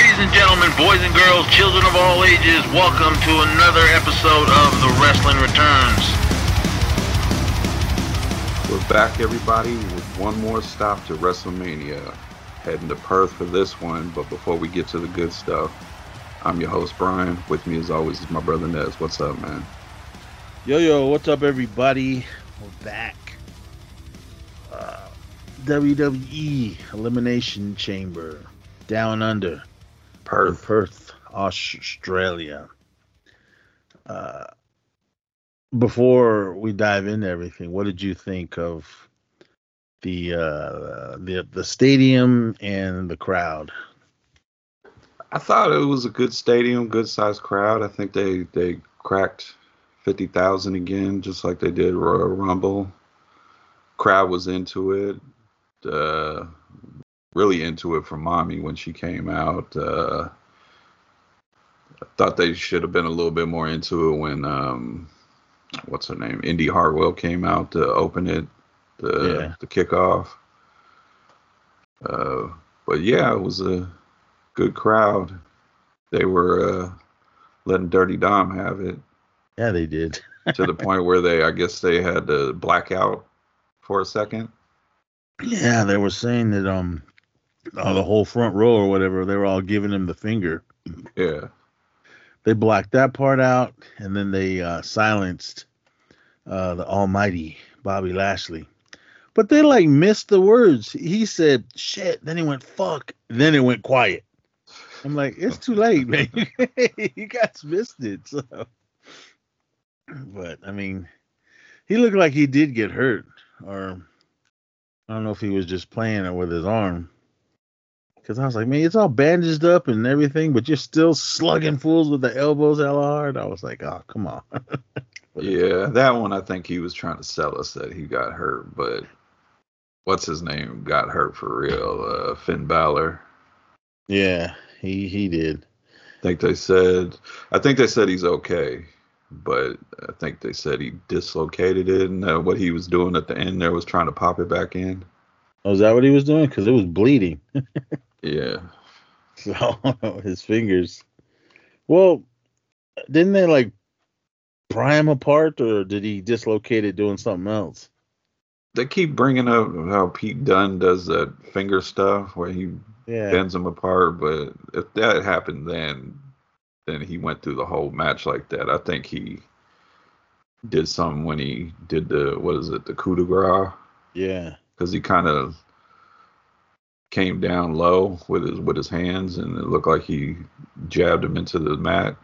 Ladies and gentlemen, boys and girls, children of all ages, welcome to another episode of The Wrestling Returns. We're back, everybody, with one more stop to WrestleMania. Heading to Perth for this one, but before we get to the good stuff, I'm your host, Brian. With me, as always, is my brother Nez. What's up, man? Yo, yo, what's up, everybody? We're back. Uh, WWE Elimination Chamber, Down Under, Perth. Perth, Australia. Uh, before we dive into everything, what did you think of the uh, the the stadium and the crowd? I thought it was a good stadium, good sized crowd. I think they they cracked fifty thousand again, just like they did Royal Rumble. Crowd was into it, uh, really into it for mommy when she came out. Uh, I thought they should have been a little bit more into it when um, what's her name, Indi Hartwell came out to open it, the Yeah. the kickoff. Uh, but yeah, it was a good crowd. They were uh, letting Dirty Dom have it Yeah, they did. to the point where they, I guess, they had to black out for a second. Yeah, they were saying that um, uh, the whole front row or whatever, they were all giving him the finger. Yeah, they blacked that part out and then they uh, silenced uh, the almighty bobby lashley. But they like missed the words. He said shit then he went fuck then it went quiet. I'm like it's too late man. You guys missed it so. But i mean he looked like he did get hurt or i don't know if he was just playing it with his arm because I was like, man, it's all bandaged up and everything, but you're still slugging fools with the elbows hella hard. I was like, oh, come on. yeah, that one I think he was trying to sell us that he got hurt, but what's his name got hurt for real? Uh, Finn Balor. yeah, he he did. I think they said, I think they said he's okay, but I think they said he dislocated it, and uh, what he was doing at the end there was trying to pop it back in. Oh, is that what he was doing? Because it was bleeding. Yeah, So his fingers. Well, didn't they like pry him apart, or did he dislocate it doing something else? they keep bringing up how Pete Dunne does that finger stuff where he Yeah. bends them apart, but if that happened then, then he went through the whole match like that. I think he did something when he did the what is it, the coup de grace, Yeah. because he kind of came down low with his with his hands, and it looked like he jabbed him into the mat.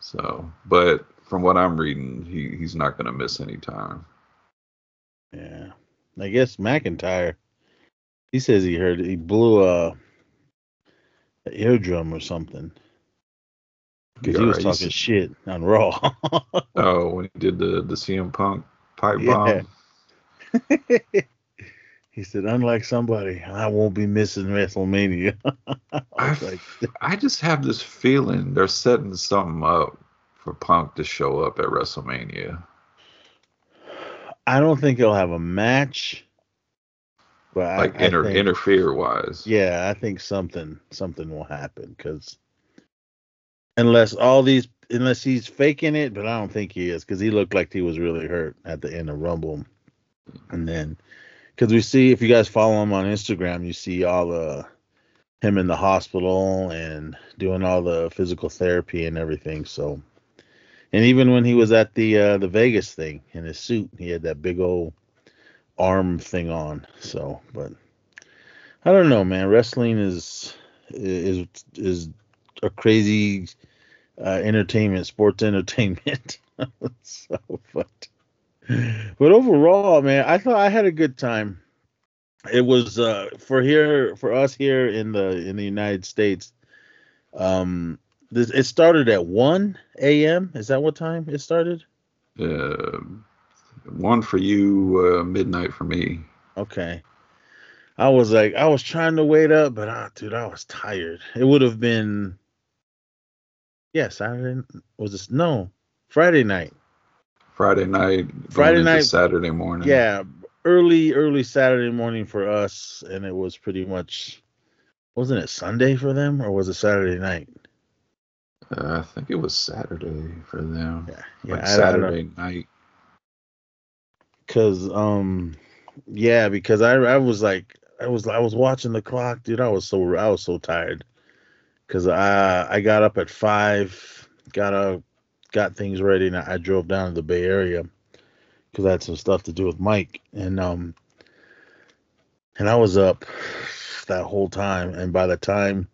So, but from what I'm reading, he he's not going to miss any time. Yeah. I guess McIntyre. He says he heard he blew a, a eardrum or something. Because he was talking s- shit on Raw. Oh, when he did the the CM Punk pipe Yeah. bomb. he said, unlike somebody, I won't be missing WrestleMania. I like, I just have this feeling they're setting something up for Punk to show up at WrestleMania. I don't think he'll have a match. But Like I, I inter- think, interfere wise. yeah, I think something something will happen because unless all these unless he's faking it, but I don't think he is because he looked like he was really hurt at the end of Rumble, and then because we see if you guys follow him on Instagram, you see all the him in the hospital and doing all the physical therapy and everything. So, and even when he was at the uh, the Vegas thing in his suit, he had that big old arm thing on. So, but I don't know, man. Wrestling is is is a crazy uh, entertainment, sports entertainment. so, but but overall, man, I thought I had a good time. It was uh, for here for us here in the in the United States. Um, this it started at one a.m. Is that what time it started? Uh, one for you, uh, midnight for me. Okay. I was like, I was trying to wait up, but ah, dude, I was tired. It would have been, yeah, Saturday was this? No, Friday night. Friday night, Friday night- Saturday morning. Yeah, early, early Saturday morning for us, and it was pretty much wasn't it Sunday for them or was it Saturday night? Uh, I think it was Saturday for them. Yeah, yeah, like I- I Saturday night. Cause um yeah, because I I was like I was I was watching the clock, dude. I was so I was so tired. Cause I I got up at five, got up, got things ready, and I, I drove down to the Bay Area because I had some stuff to do with Mike, and um and I was up that whole time, and by the time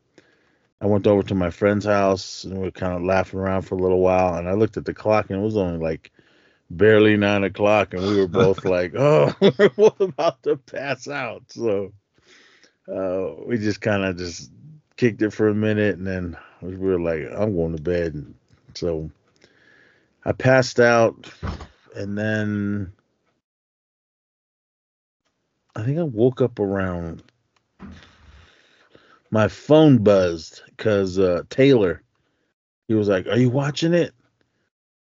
I went over to my friend's house and we were kind of laughing around for a little while, and I looked at the clock and it was only like barely nine o'clock, and we were both like, "Oh, we're both about to pass out." So uh, we just kind of just kicked it for a minute, and then we were like, "I'm going to bed." And so I passed out, and then I think I woke up around. My phone buzzed because uh, Taylor, he was like, "Are you watching it?"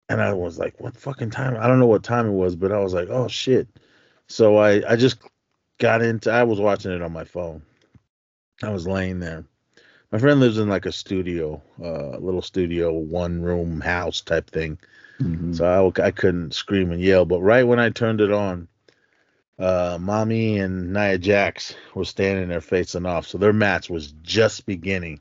and I was like, "What fucking time?" I don't know what time it was, but I was like, "Oh shit!" So I I just got into. I was watching it on my phone. I was laying there. My friend lives in like a studio, uh, little studio, one room house type thing. Mhm. So I, I couldn't scream and yell. But right when I turned it on, uh, mommy and Nia Jax were standing there facing off. So their match was just beginning.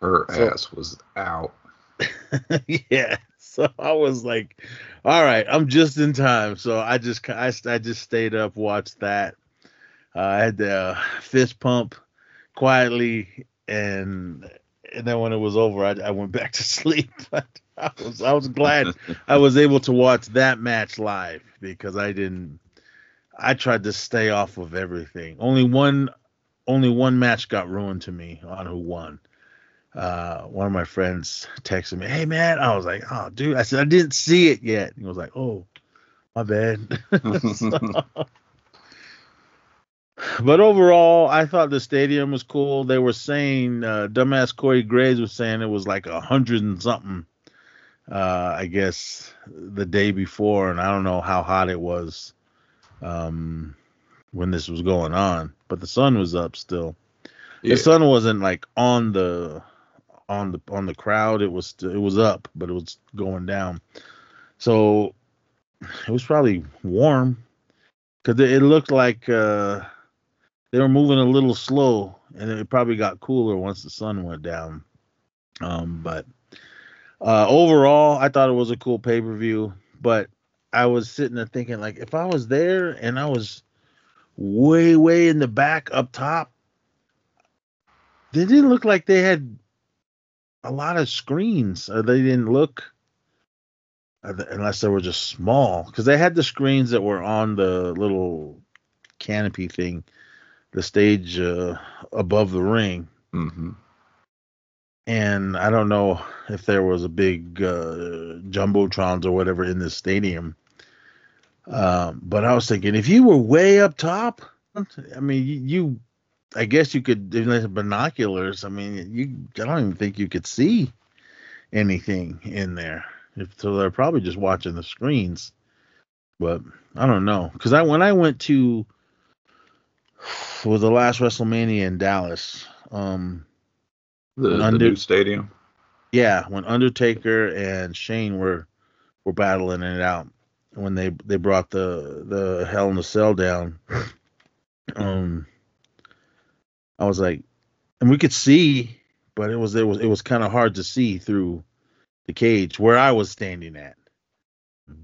Her So- ass was out. yeah. So I was like, all right, I'm just in time. So I just I, I just stayed up, watched that. Uh, I had the uh, fist pump quietly, and and then when it was over, I, I went back to sleep. But I was I was glad I was able to watch that match live because I didn't. I tried to stay off of everything. Only one, only one match got ruined to me on who won. Uh, one of my friends texted me, "Hey man," I was like, "Oh dude," I said I didn't see it yet. He was like, "Oh, my bad." but overall, I thought the stadium was cool. They were saying, uh, dumbass Corey Graves was saying it was like a hundred and something. Uh, I guess the day before, and I don't know how hot it was um, when this was going on, but the sun was up still. Yeah. The sun wasn't like on the on the on the crowd. It was it was up, but it was going down. So it was probably warm because it, it looked like uh, they were moving a little slow, and it probably got cooler once the sun went down. Um, but uh, overall, I thought it was a cool pay per view. But I was sitting there thinking, like, if I was there and I was way way in the back up top they didn't look like they had a lot of screens. Or they didn't look, uh, unless they were just small, because they had the screens that were on the little canopy thing, the stage uh, above the ring. hmm And I don't know if there was a big uh, jumbotrons or whatever in the stadium. Um, but I was thinking, if you were way up top, I mean, you, you I guess you could, there's binoculars. I mean, you, I don't even think you could see anything in there. If, so they're probably just watching the screens. But I don't know, because I when I went to was the last WrestleMania in Dallas. Um, The, the new stadium. yeah, when Undertaker and Shane were were battling it out when they they brought the the Hell in the Cell down. Um, I was like, and we could see, but it was it was it was kind of hard to see through the cage where I was standing at.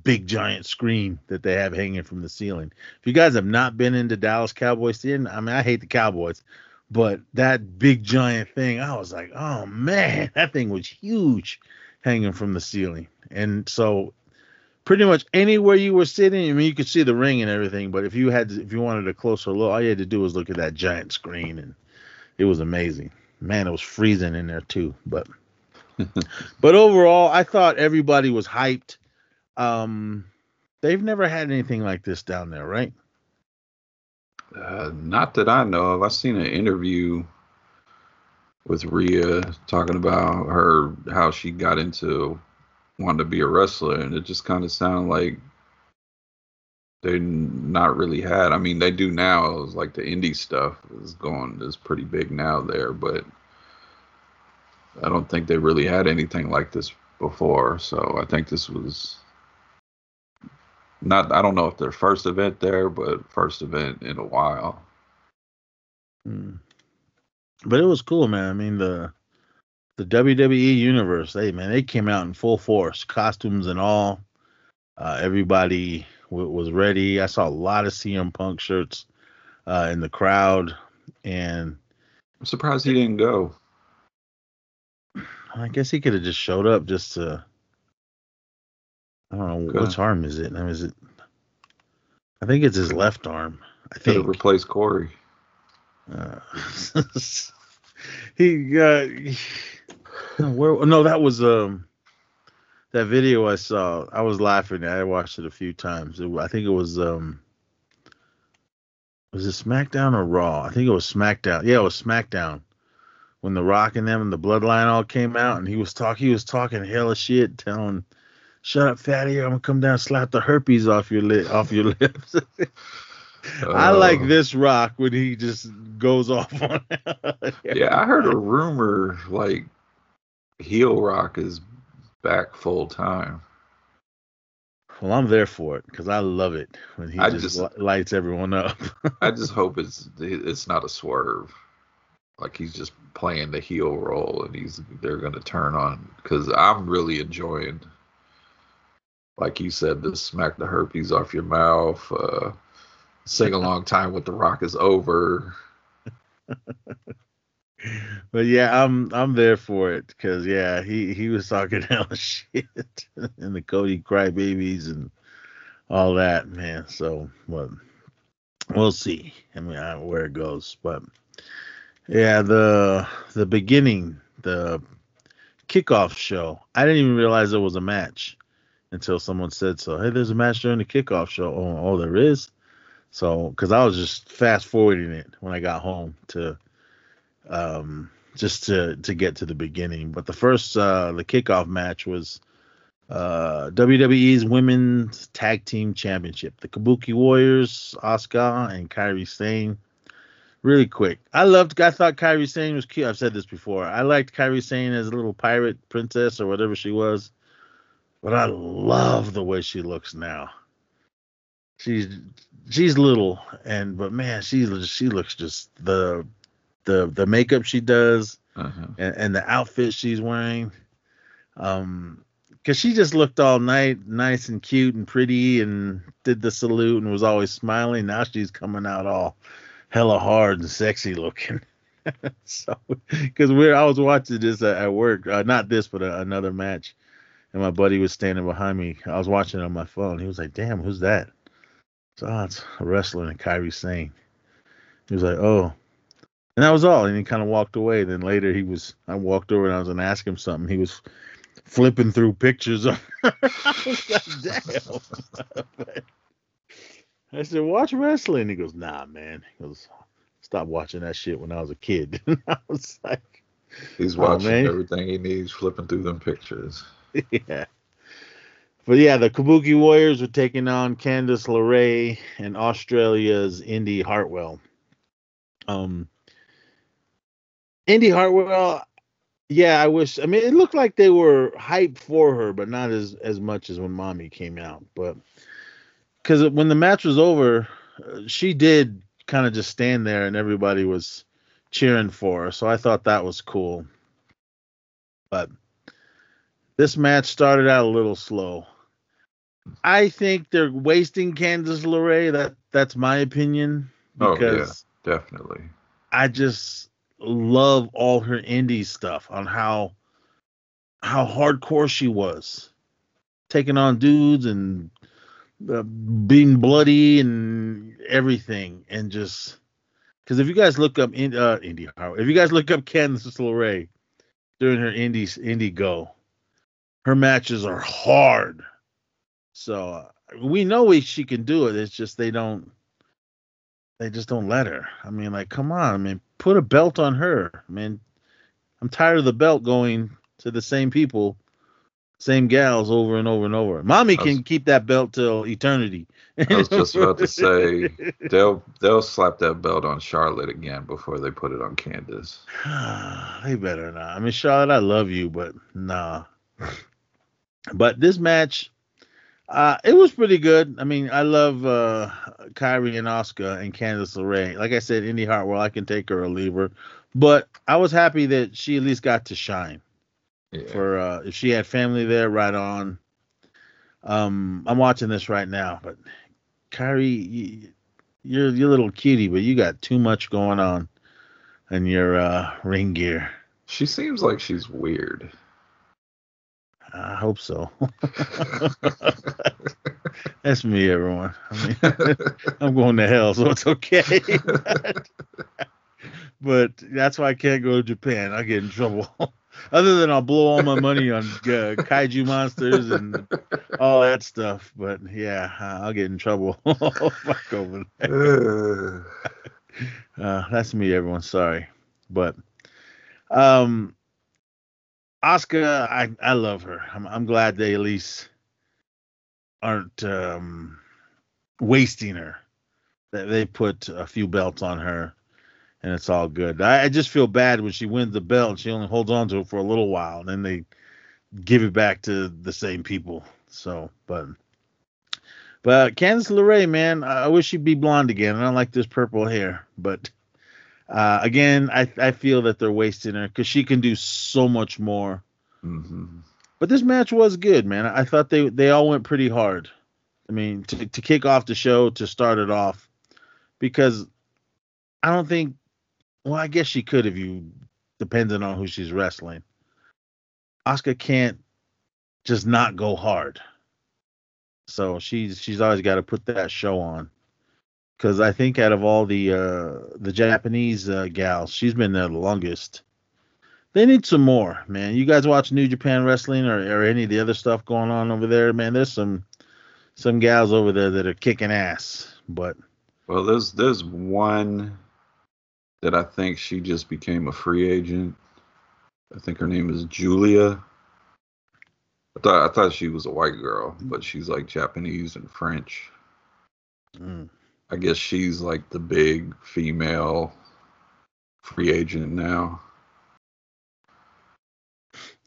Big giant screen that they have hanging from the ceiling. If you guys have not been into Dallas Cowboys Stadium, I mean I hate the Cowboys, but that big giant thing, I was like, oh man, that thing was huge hanging from the ceiling. And so pretty much anywhere you were sitting, I mean you could see the ring and everything, but if you had to, if you wanted a closer look, all you had to do was look at that giant screen and it was amazing. Man, it was freezing in there too, but but overall, I thought everybody was hyped. Um they've never had anything like this down there, right? Uh, not that I know of. I seen an interview with Rhea talking about her how she got into wanting to be a wrestler, and it just kind of sounded like they not really had. I mean, they do now. It was like the indie stuff is going is pretty big now there, but I don't think they really had anything like this before. So I think this was not. I don't know if their first event there, but first event in a while. Hmm. But it was cool, man. I mean the the WWE universe, hey man, they came out in full force, costumes and all. Uh, everybody w- was ready. I saw a lot of CM Punk shirts uh, in the crowd, and I'm surprised he didn't go. I guess he could have just showed up just to. I don't know Okay. which arm is it. Is it? I think it's his left arm. I Could think. replaced Corey. Uh, he uh, where no that was um that video I saw. I was laughing. I watched it a few times. It, I think it was um was it SmackDown or Raw? I think it was SmackDown. Yeah, it was SmackDown. When The Rock and them and the Bloodline all came out, and he was talk he was talking hella shit, telling, "Shut up, fatty! I'm gonna come down, and slap the herpes off your lip, off your lips." I like Uh, this Rock when he just goes off on. Yeah, I heard a rumor like heel rock is back full time. Well, I'm there for it because I love it when he I just, just- li- lights everyone up. I just hope it's it's not a swerve. Like he's just playing the heel role, and he's they're gonna turn on because I'm really enjoying, like you said, the smack the herpes off your mouth, uh, sing a long time with the Rock is over. but yeah, I'm I'm there for it because yeah, he he was talking hella shit and the Cody crybabies and all that man. So well, we'll see. I mean, I, where it goes, but yeah, the the beginning, the kickoff show. I didn't even realize it was a match until someone said so. Hey, there's a match during the kickoff show. Oh, oh there is. So, because I was just fast forwarding it when I got home to, um, just to to get to the beginning. But the first, uh, the kickoff match was, uh, WWE's Women's Tag Team Championship. The Kabuki Warriors, Asuka and Kairi Sane. Really quick, I loved. I thought Kairi Sane was cute. I've said this before. I liked Kairi Sane as a little pirate princess or whatever she was, but I love the way she looks now. She's she's little and but man, she she looks just the the the makeup she does Uh-huh. and, and the outfit she's wearing. Um, because she just looked all night nice and cute and pretty and did the salute and was always smiling. Now she's coming out all hella hard and sexy looking. so, because we're I was watching this at, at work, uh, not this, but uh, another match, and my buddy was standing behind me. I was watching it on my phone. He was like, "Damn, who's that?" So, oh, it's a wrestler and Kairi Sane. He was like, "Oh." And that was all. And he kind of walked away. Then later he was, I walked over and I was going to ask him something. He was flipping through pictures of I was like, damn. I said, watch wrestling. He goes, nah, man. He goes, stop watching that shit when I was a kid. I was like, He's Oh, watching man. everything he needs, flipping through them pictures. yeah. But yeah, the Kabuki Warriors were taking on Candice LeRae and Australia's Indi Hartwell. Um, Indi Hartwell, yeah, I wish. I mean, it looked like they were hyped for her, but not as as much as when Mommy came out. But because when the match was over, she did kind of just stand there, and everybody was cheering for her. So I thought that was cool. But this match started out a little slow. I think they're wasting Candice LeRae. That that's my opinion Oh, yeah. Definitely. I just love all her indie stuff on how how hardcore she was, taking on dudes and uh, being bloody and everything, and just because if you guys look up in uh indie if you guys look up Candice LeRae during her indie indie go, her matches are hard. So uh, we know we, she can do it. It's just they don't they just don't let her. I mean, like, come on, I mean, put a belt on her. I mean, I'm tired of the belt going to the same people same gals over and over and over. Mommy was- can keep that belt till eternity. I was just about to say they'll they'll slap that belt on Charlotte again before they put it on Candice. they better not. I mean, Charlotte, I love you, but nah. But this match, uh, it was pretty good. I mean, I love uh, Kairi and Asuka and Candice LeRae. Like I said, Indi Hartwell, I can take her or leave her. But I was happy that she at least got to shine. Yeah. For uh, if she had family there, right on. Um, I'm watching this right now, but Kairi, you, you're you're a little cutie, but you got too much going on in your uh, ring gear. She seems like she's weird. I hope so. That's me, everyone. I mean, I'm going to hell, so it's okay. but that's why I can't go to Japan. I get in trouble. Other than I'll blow all my money on uh, kaiju monsters and all that stuff. But yeah, I'll get in trouble. Fuck over there. Uh, that's me, everyone. Sorry, but um, Asuka, I I love her. I'm I'm glad they at least aren't um wasting her. That they put a few belts on her, and it's all good. I, I just feel bad when she wins the belt she only holds on to it for a little while, and then they give it back to the same people. So, but. But Candice LeRae, man, I I wish she'd be blonde again. I don't like this purple hair, but uh, again, I I feel that they're wasting her because she can do so much more. hmm But this match was good, man. I thought they they all went pretty hard. I mean, to to kick off the show, to start it off, because I don't think. Well, I guess she could if you, depending on who she's wrestling. Asuka can't just not go hard. So she's she's always got to put that show on. Because I think out of all the uh, the Japanese uh, gals, she's been there the longest. They need some more, man. You guys watch New Japan Wrestling or, or any of the other stuff going on over there, man? There's some some gals over there that are kicking ass. But Well, there's there's one that I think she just became a free agent. I think her name is Giulia. I thought I thought she was a white girl, but she's like Japanese and French. mm, I guess she's like the big female free agent now.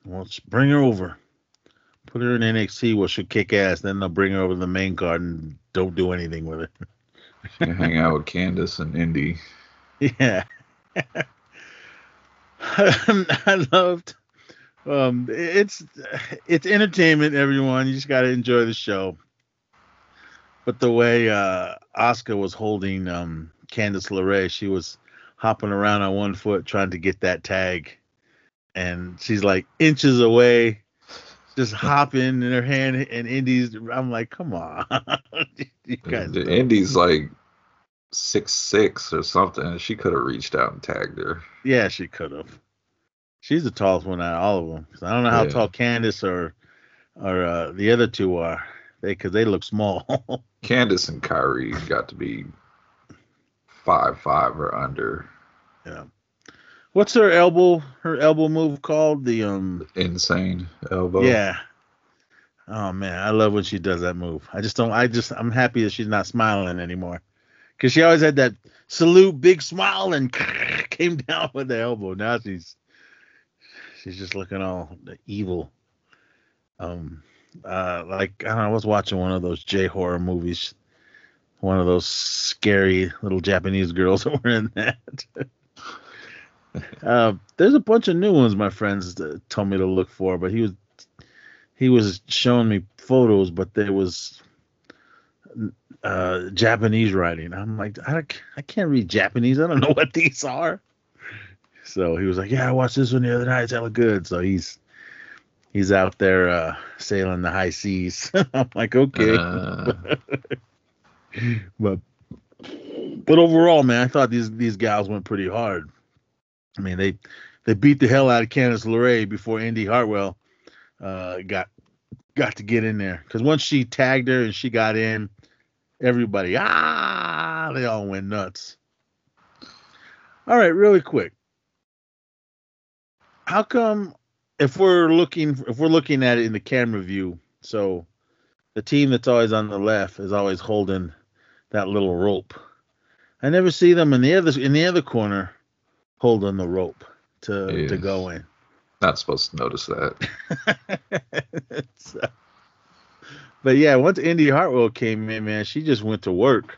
well, just bring her over. Put her in NXT where she'll kick ass. Then they'll bring her over to the main card and don't do anything with can hang out with Candice and Indi. Yeah. I loved um it's it's entertainment everyone you just got to enjoy the show but the way uh Asuka was holding um Candice LeRae she was hopping around on one foot trying to get that tag and she's like inches away just hopping in her hand and Indi's I'm like come on you guys The Indi's like six six or something. She could have reached out and tagged her. Yeah, she could have. She's the tallest one out of all of them. I don't know how Yeah. tall Candice or or uh, the other two are. They because they look small. Candice and Kairi got to be five five or under. yeah. What's her elbow? Her elbow move called the um. Insane elbow. Yeah. Oh man, I love when she does that move. I just don't. I just I'm happy that she's not smiling anymore, because she always had that salute, big smile, and came down with the elbow. Now she's she's just looking all evil. Um, uh, like I don't know. I was watching one of those J horror movies. One of those scary little Japanese girls that were in that. uh, there's a bunch of new ones my friends uh, told me to look for, but he was he was showing me photos, but there was uh, Japanese writing. I'm like, I, I can't read Japanese. I don't know what these are. So he was like, Yeah, I watched this one the other night. It's hella good. So he's he's out there uh, sailing the high seas. I'm like, okay, Uh, but but overall, man, I thought these these gals went pretty hard. I mean, they they beat the hell out of Candice LeRae before Indi Hartwell uh, got got to get in there. Because once she tagged her and she got in, everybody ah, they all went nuts. All right, really quick. How come if we're looking if we're looking at it in the camera view, so the team that's always on the left is always holding that little rope. I never see them in the other in the other corner holding the rope to to go in. Not supposed to notice that. But yeah, once Indi Hartwell came in, man, she just went to work.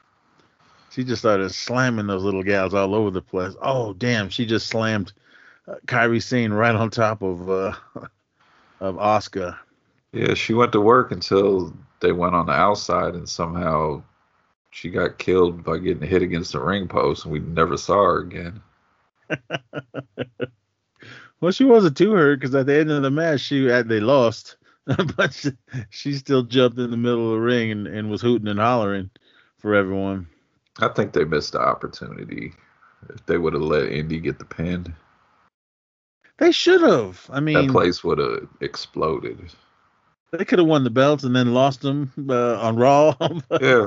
She just started slamming those little gals all over the place. Oh damn, she just slammed Kairi Sane right on top of uh, of Asuka. Yeah, she went to work until they went on the outside and somehow she got killed by getting hit against the ring post and we never saw her again. Well, she wasn't too hurt because at the end of the match, she had they lost, but she, she still jumped in the middle of the ring and, and was hooting and hollering for everyone. I think they missed the opportunity. If they would have let Indi get the pin, They should have. I mean, that place would have exploded. they could have won the belts and then lost them uh, on Raw. Yeah.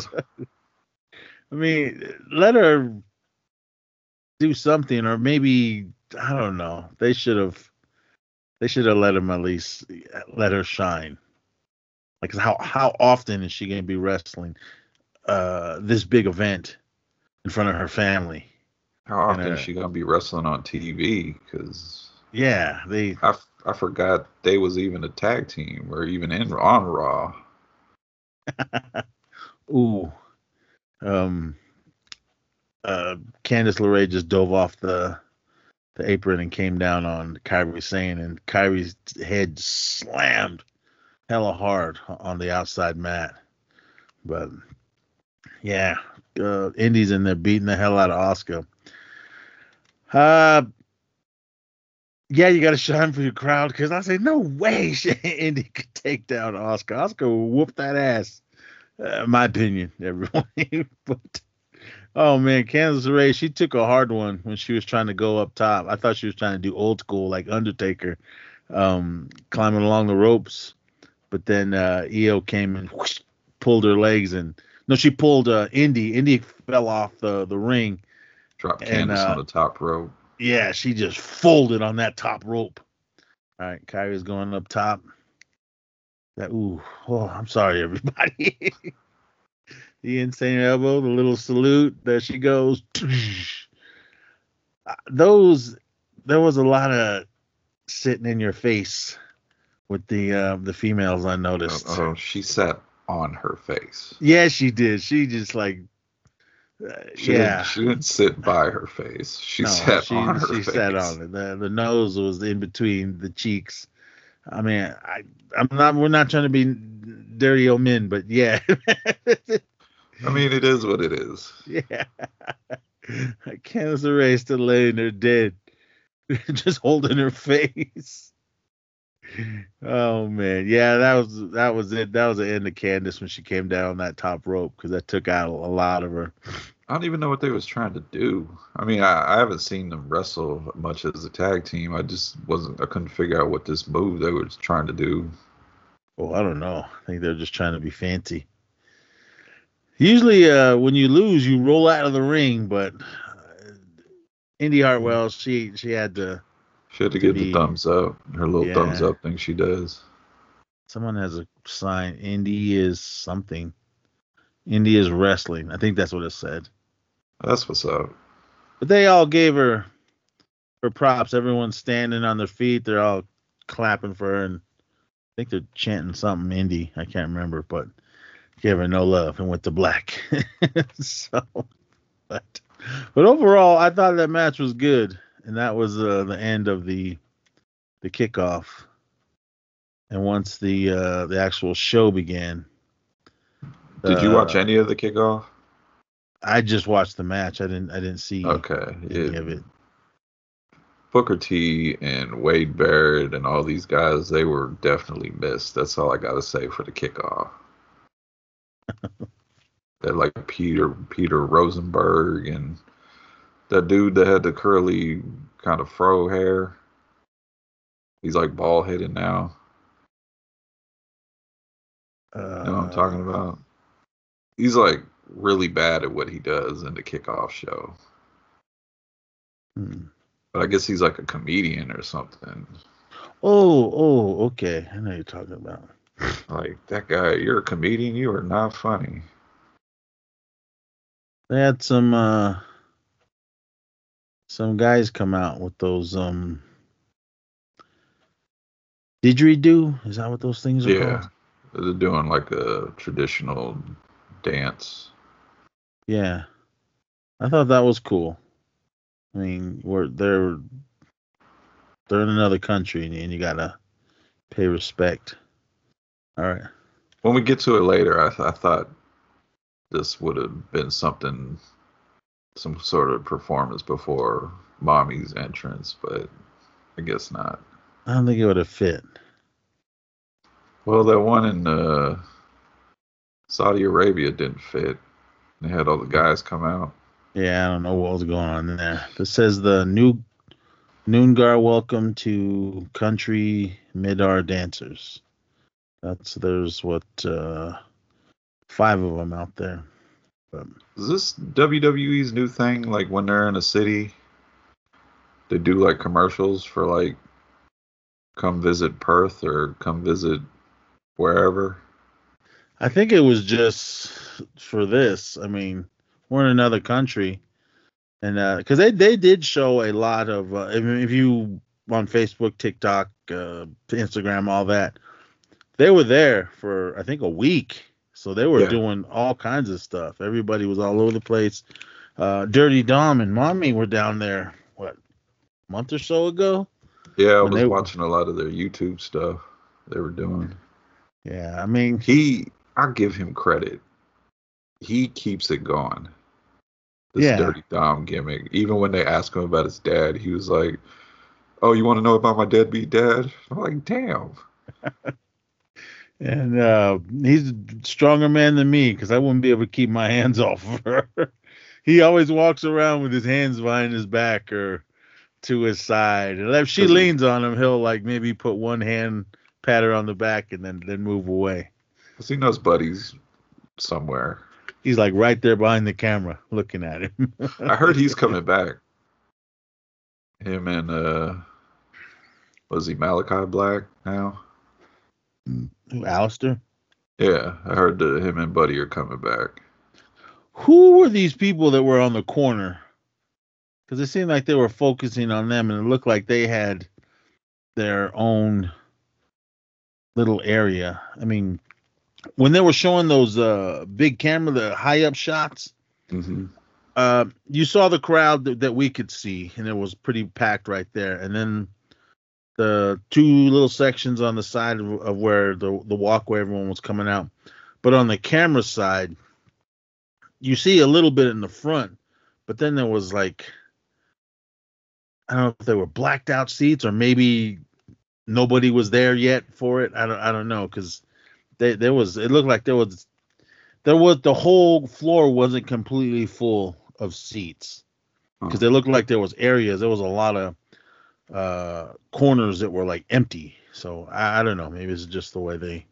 I mean, let her do something, or maybe I don't know. They should have. They should have let him at least let her shine. Like how how often is she going to be wrestling uh this big event in front of her family? How often And, uh, is she gonna be wrestling on TV? Because Yeah, they I, f- I forgot they was even a tag team or even in on Raw. ooh. Um uh Candice LeRae just dove off the the apron and came down on Kairi Sane and Kairi's head slammed hella hard on the outside mat. But yeah, uh Indi's in there beating the hell out of Asuka. Uh yeah, you got to shine for your crowd because I say no way Indi could take down Asuka. Asuka will whoop that ass. Uh, my opinion, everyone. but oh man, Candice LeRae, she took a hard one when she was trying to go up top. I thought she was trying to do old school like Undertaker, um, climbing along the ropes. But then uh, Io came and whoosh, pulled her legs and no, she pulled uh, Indi. Indi fell off the the ring. Drop And, Candice uh, on the top rope. Yeah, she just folded on that top rope. All right, Kairi's going up top. That ooh, oh, I'm sorry, everybody. the insane elbow, the little salute. There she goes. Uh, Those, there was a lot of sitting in your face with the uh, the females. I noticed. Oh, she sat on her face. Yeah, she did. She just like, She yeah. didn't, she didn't sit by her face. She No, sat she, on her she face. sat on it. The the nose was in between the cheeks. I mean, I I'm not. We're not trying to be dirty old men, but yeah, I mean, it is what it is. yeah. Candice LeRae still laying there dead, just holding her face. Oh man, yeah, that was that was it. That was the end of Candice when she came down that top rope because that took out a lot of her. I don't even know what they was trying to do. I mean, I, I haven't seen them wrestle much as a tag team. I just wasn't. I couldn't figure out what this move they were trying to do. Oh, I don't know. I think they're just trying to be fancy. Usually, uh, when you lose, you roll out of the ring, but uh, Indi Hartwell, she she had to. She had to To give be- the thumbs up. Her little Yeah. thumbs up thing she does. Someone has a sign. Indi is something. Indi is wrestling. I think that's what it said. That's what's up. But they all gave her her props. Everyone's standing on their feet. They're all clapping for her, and I think they're chanting something Indi. I can't remember, but gave her no love and went to black. so, but but overall, I thought that match was good, and that was uh, the end of the the kickoff. And once the uh, the actual show began, Did you uh, watch any of the kickoff? I just watched the match. I didn't. I didn't see Okay. any Yeah. of it. Booker T and Wade Barrett and all these guys, they were definitely missed. That's all I gotta say for the kickoff. that like Peter Peter Rosenberg and that dude that had the curly kind of fro hair. He's like bald headed now. Uh, You know what I'm talking about? He's like really bad at what he does in the kickoff show. hmm. But I guess he's like a comedian or something. Oh, oh, okay. I know you're talking about. Like that guy, you're a comedian. You are not funny. They had some uh some guys come out with those um didgeridoo. Is that what those things are Yeah, called? they're doing like a traditional dance. Yeah. I thought that was cool. I mean, we're they're they're in another country and you gotta pay respect. All right. When we get to it later, I, th- I thought this would have been something, some sort of performance before mommy's entrance, but I guess not. I don't think it would have fit. Well, that one in uh, Saudi Arabia didn't fit. They had all the guys come out. Yeah, I don't know what was going on there. This says the new Noongar welcome to country midar dancers. That's there's what uh five of them out there. Is this WWE's new thing? Like when they're in a city, they do like commercials for like come visit Perth or come visit wherever. I think it was just for this. I mean, we're in another country, and because they they did show a lot of. Uh, if, if you on Facebook, TikTok, uh, Instagram, all that, they were there for I think a week. So they were Yeah. doing all kinds of stuff. Everybody was all over the place. Uh, Dirty Dom and Mommy were down there. What a month or so ago? Yeah, I was they- watching a lot of their YouTube stuff they were doing. Yeah, I mean, He, I give him credit. He keeps it going. This Yeah. dirty Dom gimmick. Even when they asked him about his dad, he was like, "Oh, you want to know about my deadbeat dad?" I'm like, "Damn." And uh, he's a stronger man than me because I wouldn't be able to keep my hands off of her. he always walks around with his hands behind his back or to his side. And if she leans on him, he'll like maybe put one hand, pat her on the back, and then then move away. he knows buddies somewhere. He's like right there behind the camera looking at him. I heard he's coming back. Him and uh, was he Malakai Black now? Who, Aleister? Yeah, I heard that him and Buddy are coming back. Who were these people that were on the corner? Because it seemed like they were focusing on them, and it looked like they had their own little area. I mean, when they were showing those uh, big camera, the high up shots, hmm uh, you saw the crowd that, that we could see, and it was pretty packed right there. And then the two little sections on the side of, of where the the walkway everyone was coming out, but on the camera side, you see a little bit in the front, but then there was like I don't know if they were blacked out seats or maybe nobody was there yet for it. I don't I don't know because they, there was it looked like there was there was the whole floor wasn't completely full of seats. Because it looked like there was areas. There was a lot of uh corners that were like empty. So I, I don't know. Maybe it's just the way they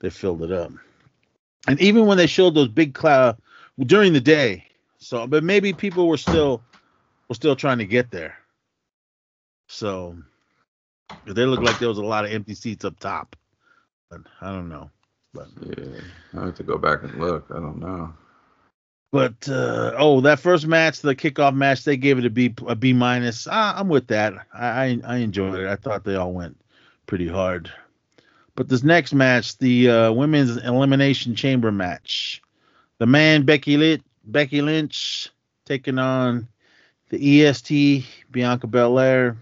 they filled it up. And even when they showed those big cloud during the day. So but maybe people were still were still trying to get there. So they looked like there was a lot of empty seats up top. But i don't know. But Yeah, I have to go back and look. I don't know. But uh, oh, that first match, the kickoff match, they gave it a B a B minus. Ah, I'm with that. I, I I enjoyed it. I thought they all went pretty hard. But this next match, the uh, women's elimination chamber match, the man Becky Lynch, Becky Lynch taking on the EST Bianca Belair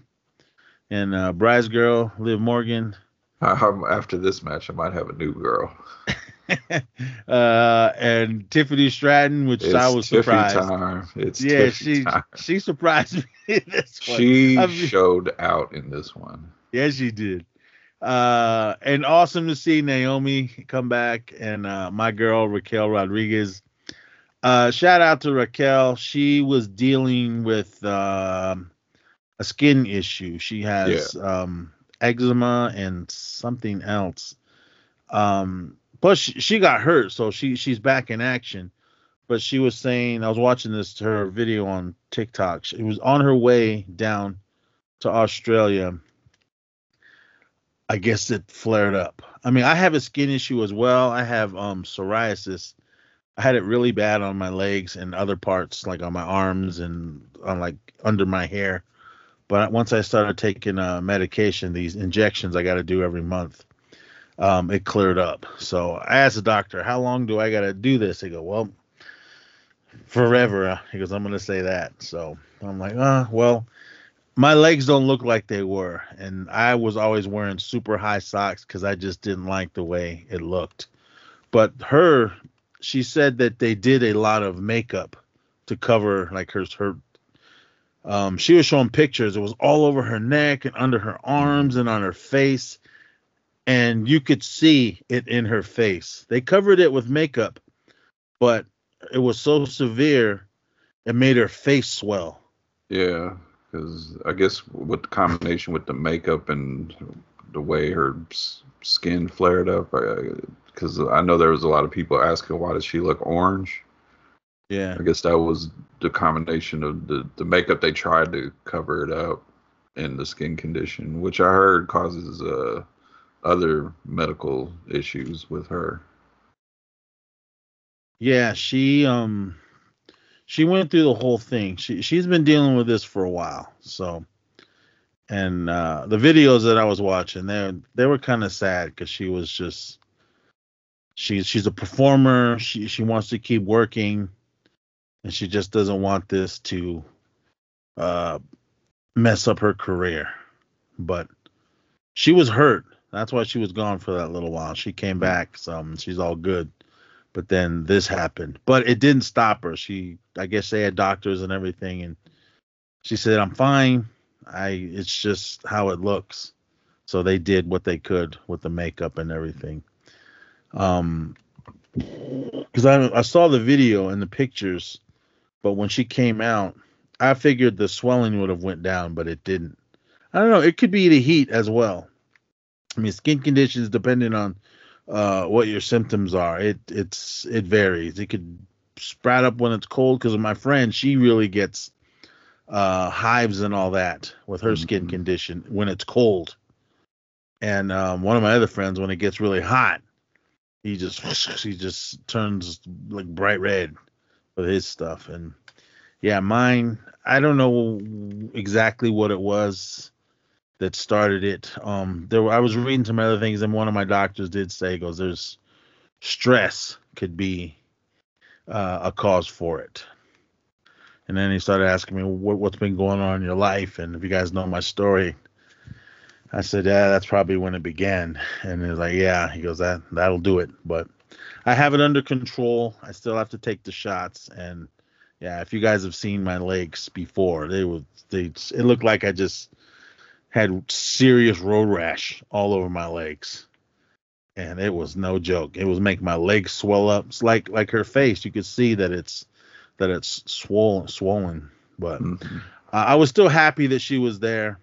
and uh, Bryce Girl Liv Morgan. Um, after this match, I might have a new girl. uh, and Tiffany Stratton, which It's I was Tiffy surprised. time. It's yeah, Tiffy she time. she surprised me in this one. She I mean- showed out in this one. Yeah, she did. Uh, and awesome to see Naomi come back and uh, my girl Raquel Rodriguez. Uh, shout out to Raquel. She was dealing with um, a skin issue. She has um, eczema and something else. Um, plus she, she got hurt, so she she's back in action. But she was saying, I was watching this her video on TikTok. She was on her way down to Australia I guess it flared up. I mean, I have a skin issue as well. I have um psoriasis. I had it really bad on my legs and other parts, like on my arms and on like under my hair. But once I started taking uh, medication, these injections I got to do every month, um, it cleared up. So I asked the doctor, "How long do I got to do this?" He go, "Well, forever." He goes, "I'm gonna say that." So I'm like, "Uh, well." my legs don't look like they were and i was always wearing super high socks because i just didn't like the way it looked but her she said that they did a lot of makeup to cover like her her um, she was showing pictures it was all over her neck and under her arms and on her face and you could see it in her face. They covered it with makeup but it was so severe it made her face swell. Yeah, because I guess with the combination with the makeup and the way her skin flared up, because I know there was a lot of people asking why does she look orange. yeah. I guess that was the combination of the the makeup they tried to cover it up and the skin condition, which I heard causes uh other medical issues with her. Yeah, she um she went through the whole thing. She she's been dealing with this for a while. So and uh the videos that I was watching, they they were kind of sad cuz she was just she's she's a performer. She she wants to keep working and she just doesn't want this to uh mess up her career. But she was hurt. That's why she was gone for that little while. She came back some she's all good. But then this happened. But it didn't stop her. She i guess they had doctors and everything and she said i'm fine. I it's just how it looks. So they did what they could with the makeup and everything. Um because I, I saw the video and the pictures but when she came out i figured the swelling would have went down but it didn't. I don't know. It could be the heat as well i mean skin conditions depending on uh, what your symptoms are. It it's it varies. It could sprout up when it's cold because of my friend. She really gets uh, hives and all that with her skin Mhm. condition when it's cold. And um, one of my other friends, when it gets really hot, he just he just turns like bright red with his stuff. And yeah, mine. I don't know exactly what it was that started it. Um, there were, I was reading some other things, and one of my doctors did say, "goes There's stress could be uh, a cause for it." And then he started asking me what, what's been going on in your life, and if you guys know my story. I said, "Yeah, that's probably when it began." And he's like, "Yeah." He goes, "That that'll do it." But I have it under control. I still have to take the shots, and yeah, if you guys have seen my legs before, they were they it looked like I just had serious road rash all over my legs. And it was no joke. It was making my legs swell up. It's like like her face. You could see that it's that it's swollen swollen. But Mhm. uh, I was still happy that she was there.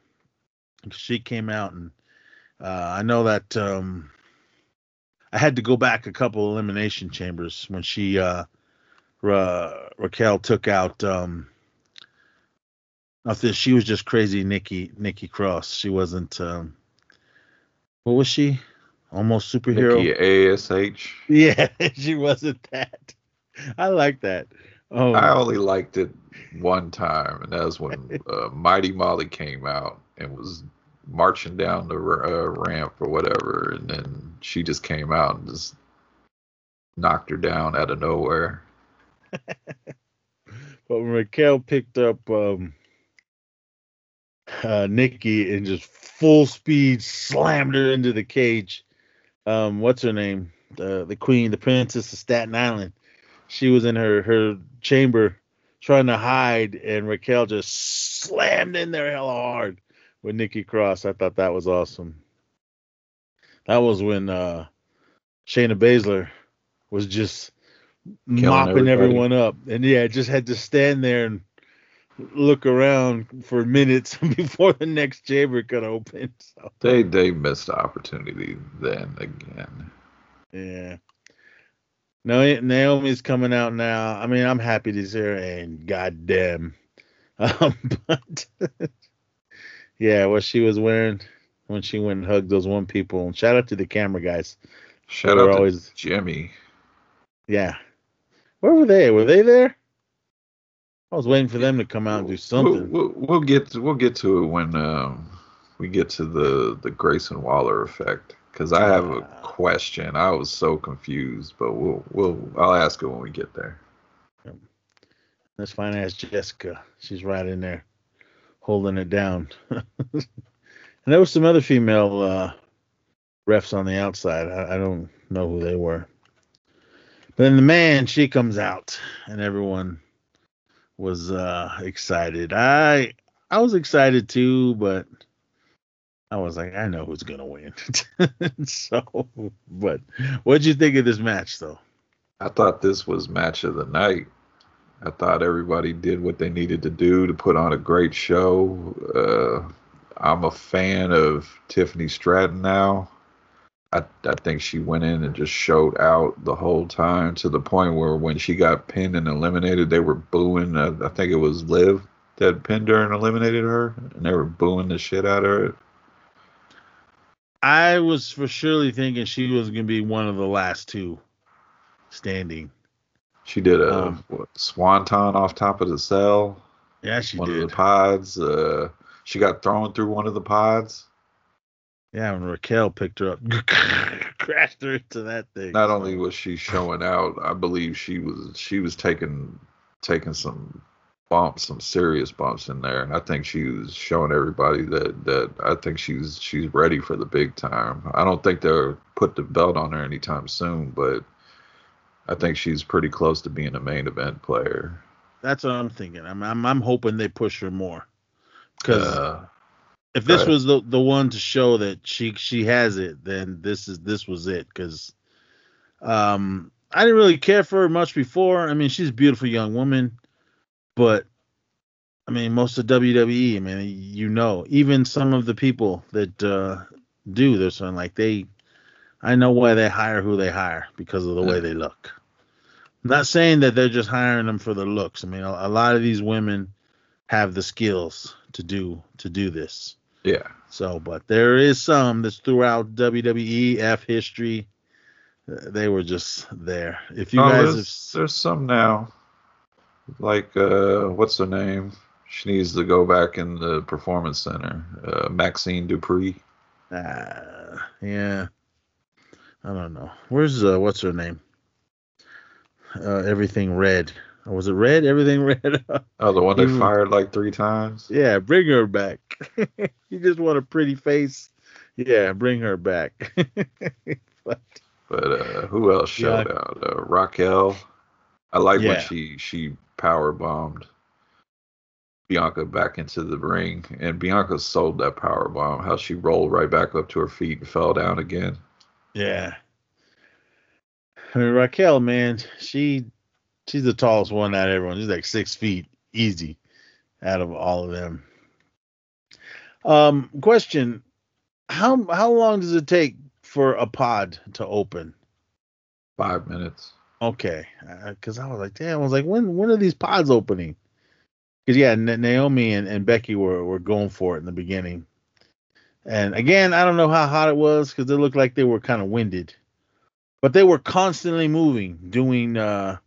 She came out and uh, I know that um, I had to go back a couple elimination chambers when she uh, Ra- Raquel took out um, Nothing. She was just crazy, Nikki. Nikki Cross. She wasn't. Um, what was she? Almost superhero. Nikki Ash. Yeah, she wasn't that. I like that. Oh, I only liked it one time, and that was when uh, Mighty Molly came out and was marching down the r- uh, ramp or whatever, and then she just came out and just knocked her down out of nowhere. but when Raquel picked up um, uh, Nikki and just full speed slammed her into the cage. Um, what's her name? The the queen, the princess of Staten Island. She was in her her chamber trying to hide, and Raquel just slammed in there hella hard with Nikki Cross. I thought that was awesome. That was when uh, Shayna Baszler was just mopping everybody. everyone up, and yeah, just had to stand there and look around for minutes before the next chamber could open. So They they missed the opportunity then again. yeah. No, Naomi's coming out now. I mean, I'm happy to see her, and goddamn, um, but yeah, what she was wearing, when she went and hugged those one people. And shout out to the camera guys. Shout out to always- Jimmy. Yeah. Where were they? Were they there? I was waiting for them to come out and do something. We'll, we'll, we'll get to, we'll get to it when um, we get to the the Grayson Waller effect because I have a Ah. question. I was so confused, but we'll we'll I'll ask it when we get there. Let's find ass Jessica. She's right in there holding it down. and there was some other female uh, refs on the outside. I, I don't know who they were. But then the man, she comes out and everyone was uh, excited. I I was excited too, but I was like, I know who's gonna win. so but what'd you think of this match though? I thought this was match of the night. I thought everybody did what they needed to do to put on a great show. Uh, I'm a fan of Tiffany Stratton now. I, I think she went in and just showed out the whole time to the point where when she got pinned and eliminated, they were booing. Uh, I think it was Liv that pinned her and eliminated her, and they were booing the shit out of her. I was for surely thinking she was gonna be one of the last two standing. She did a Um, what, swanton off top of the cell. Yeah, she did. one did. of the pods. Uh, she got thrown through one of the pods. Yeah, when Raquel picked her up, crashed her into that thing. Not So, only was she showing out, I believe she was she was taking taking some bumps, some serious bumps in there. And I think she was showing everybody that that I think she's she's ready for the big time. I don't think they'll put the belt on her anytime soon, but I think she's pretty close to being a main event player. that's what I'm thinking. I'm I'm, I'm hoping they push her more because Uh, if this was the the one to show that she she has it, then this is this was it. Because um, I didn't really care for her much before. I mean, she's a beautiful young woman, but I mean, most of WWE, I mean, you know, even some of the people that uh, do this one, like they, I know why they hire who they hire because of the way they look. not saying that they're just hiring them for the looks. I mean, a, a lot of these women have the skills to do to do this. Yeah. So, but there is some that's throughout WWE F history. They were just there. If you Oh, guys there's, there's some now. Like uh what's her name? She needs to go back in the performance center. Uh Maxxine Dupri. have, uh, yeah, I don't know. Where's uh, what's her name? Uh, everything red. Or was it red? Everything red. Oh, the one they fired like three times. yeah, bring her back. you just want a pretty face. Yeah, bring her back. but But uh who else showed Yeah. out? Uh, Raquel. I like when she she power bombed Bianca back into the ring, and Bianca sold that power bomb. How she rolled right back up to her feet and fell down again. Yeah. I mean Raquel, man, she she's the tallest one out of everyone. She's like six feet easy out of all of them. Um, question: How how long does it take for a pod to open? Five minutes. Okay, because I was like, damn, I was like, when when are these pods opening? Because yeah, Na- Naomi and, and Becky were were going for it in the beginning, and again, I don't know how hot it was because it looked like they were kind of winded, but they were constantly moving, doing uh.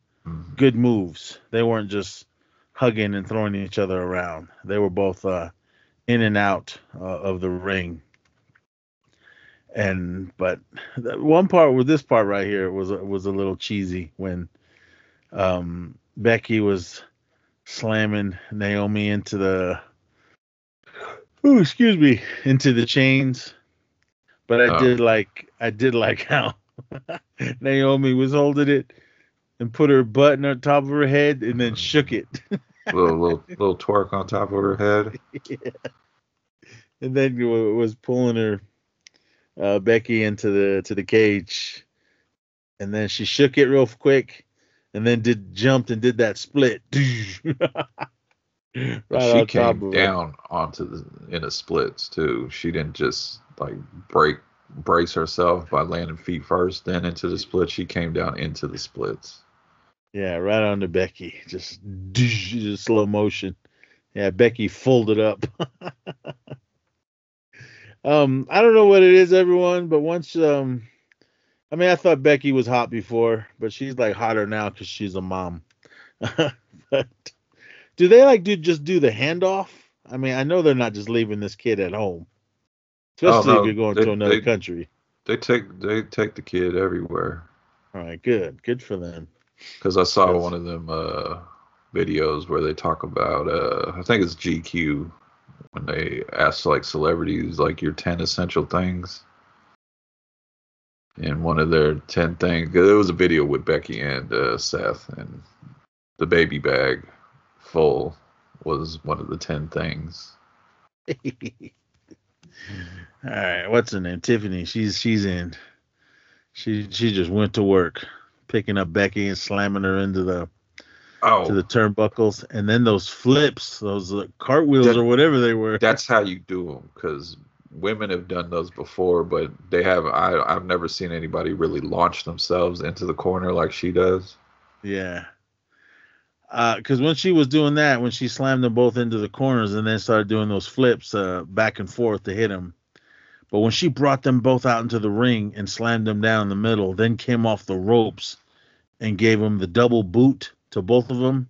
Good moves. They weren't just hugging and throwing each other around. They were both uh, in and out uh, of the ring. And but one part with this part right here was was a little cheesy when um, Becky was slamming Naomi into the oh excuse me into the chains. But I Oh. did like I did like how Naomi was holding it and put her butt on top of her head and then shook it. little little little twerk on top of her head. and then was pulling her uh, Becky into the to the cage, and then she shook it real quick, and then did jumped and did that split. right she came of her. down onto the in the splits too. She didn't just like break brace herself by landing feet first, then into the split. She came down into the splits. Yeah, right onto Becky, just, just slow motion. Yeah, Becky folded up. um, I don't know what it is, everyone, but once um, I mean, I thought Becky was hot before, but she's like hotter now because she's a mom. but do they like do just do the handoff? I mean, I know they're not just leaving this kid at home, especially Oh, no, if you're going they- to another they- country. They take they take the kid everywhere. All right, good, good for them. Because I saw That's- one of them uh, videos where they talk about uh, I think it's GQ when they ask like celebrities like your ten essential things. And one of their ten things, there was a video with Becky and uh, Seth, and the baby bag full was one of the ten things. All right, what's her name? Tiffany. She's she's in. She she just went to work, picking up Becky and slamming her into the Oh, to the turnbuckles, and then those flips, those uh, cartwheels That- or whatever they were. that's how you do them because women have done those before but they have I, i've never seen anybody really launch themselves into the corner like she does Yeah. Because when she was doing that, when she slammed them both into the corners and then started doing those flips uh, back and forth to hit him. But when she brought them both out into the ring and slammed them down in the middle, then came off the ropes and gave them the double boot to both of them,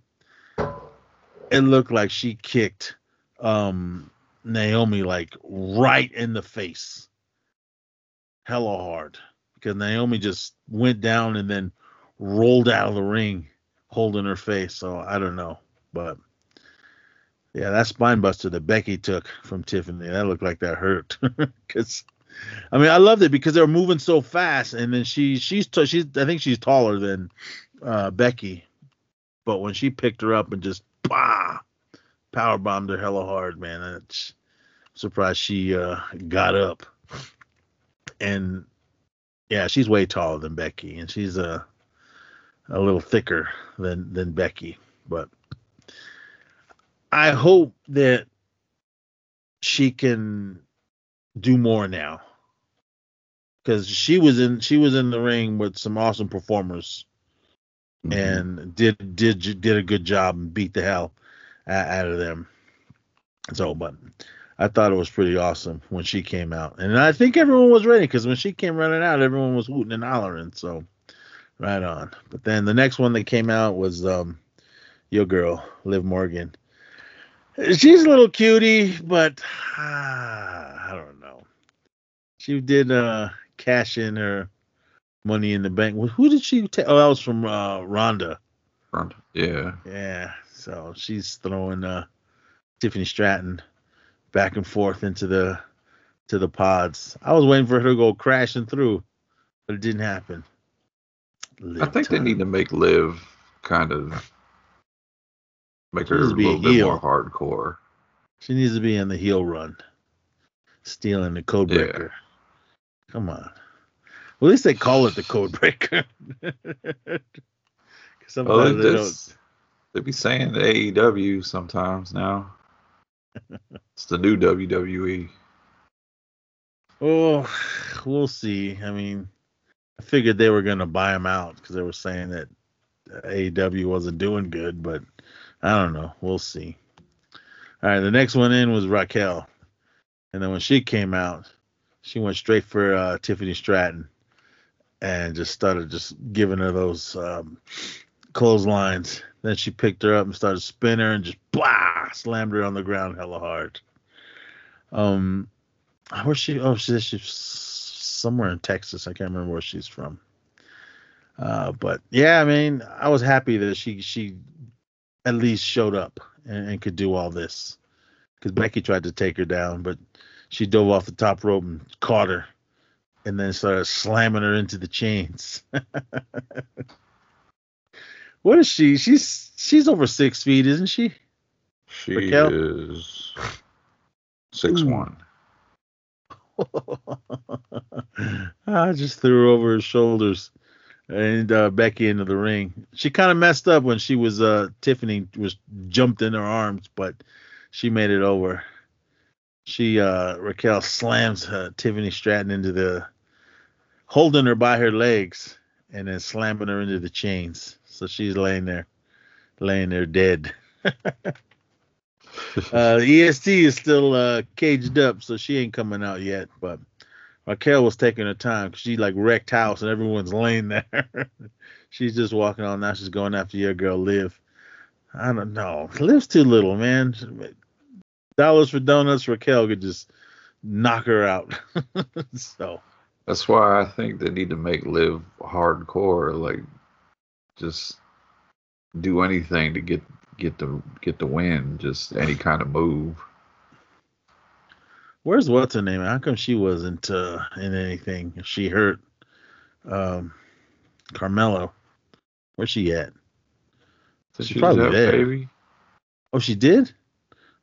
it looked like she kicked um, Naomi like right in the face. Hella hard. Because Naomi just went down and then rolled out of the ring holding her face. So I don't know. But yeah, that spine buster that Becky took from Tiffany, that looked like that hurt. Cause I mean I loved it because they were moving so fast and then she she's t- she's I think she's taller than uh, Becky. But when she picked her up and just bah, power bombed her hella hard, man. That's surprised she uh, got up. And yeah, she's way taller than Becky, and she's a a little thicker than than Becky. But I hope that she can do more now, because she was in she was in the ring with some awesome performers and did did did a good job and beat the hell out of them. So, but I thought it was pretty awesome when she came out, and I think everyone was ready because when she came running out, everyone was hooting and hollering. So, right on. But then the next one that came out was um your girl Liv Morgan. She's a little cutie, but ah, I don't know. She did uh cash in her money in the bank. Well, Who did she take? Oh, that was from uh Rhonda. Ronda. yeah Yeah. So she's throwing uh Tiffany Stratton back and forth into the to the pods. I was waiting for her to go crashing through, but it didn't happen. i think they need to make liv kind of make her a needs be a little bit heel. more hardcore She needs to be in the heel run, stealing the code Yeah. Come on. Well, at least they call it the code breaker. 'Cause well, oh, sometimes they, don't. they be saying the aew sometimes now it's the new wwe Oh, we'll see. I mean, I figured they were going to buy him out because they were saying that AEW wasn't doing good, but I don't know. We'll see. All right, the next one in was Raquel, and then when she came out, she went straight for uh, Tiffany Stratton and just started just giving her those um, clotheslines. Then she picked her up and started spinning her and just blah slammed her on the ground hella hard. Um, where's she? Oh, she's, she's somewhere in Texas. I can't remember where she's from. Uh, but yeah, I mean, I was happy that she she at least showed up and, and could do all this. Because Becky tried to take her down, but she dove off the top rope and caught her, and then started slamming her into the chains. what is she? She's she's over six feet, isn't she? she Raquel? is six one I just threw her over her shoulders and uh, Becky into the ring. She kind of messed up when she was uh, Tiffany was jumped in her arms, but she made it over. She uh, Raquel slams uh, Tiffany Stratton into the holding her by her legs and then slamming her into the chains. So she's laying there, laying there dead. Uh, EST is still uh, caged up, so she ain't coming out yet. But Raquel was taking her time. She like wrecked house and everyone's laying there. she's just walking on now. She's going after your girl Liv. I don't know. Liv's too little, man. Dollars for donuts. Raquel could just knock her out. so That's why I think they need to make live hardcore. Like, just do anything to get get the get the win. Just any kind of move. Where's what's her name? How come she wasn't uh, in anything? She hurt. Um, Carmella. Where's she at? So She's she's probably there. baby. Oh, she did.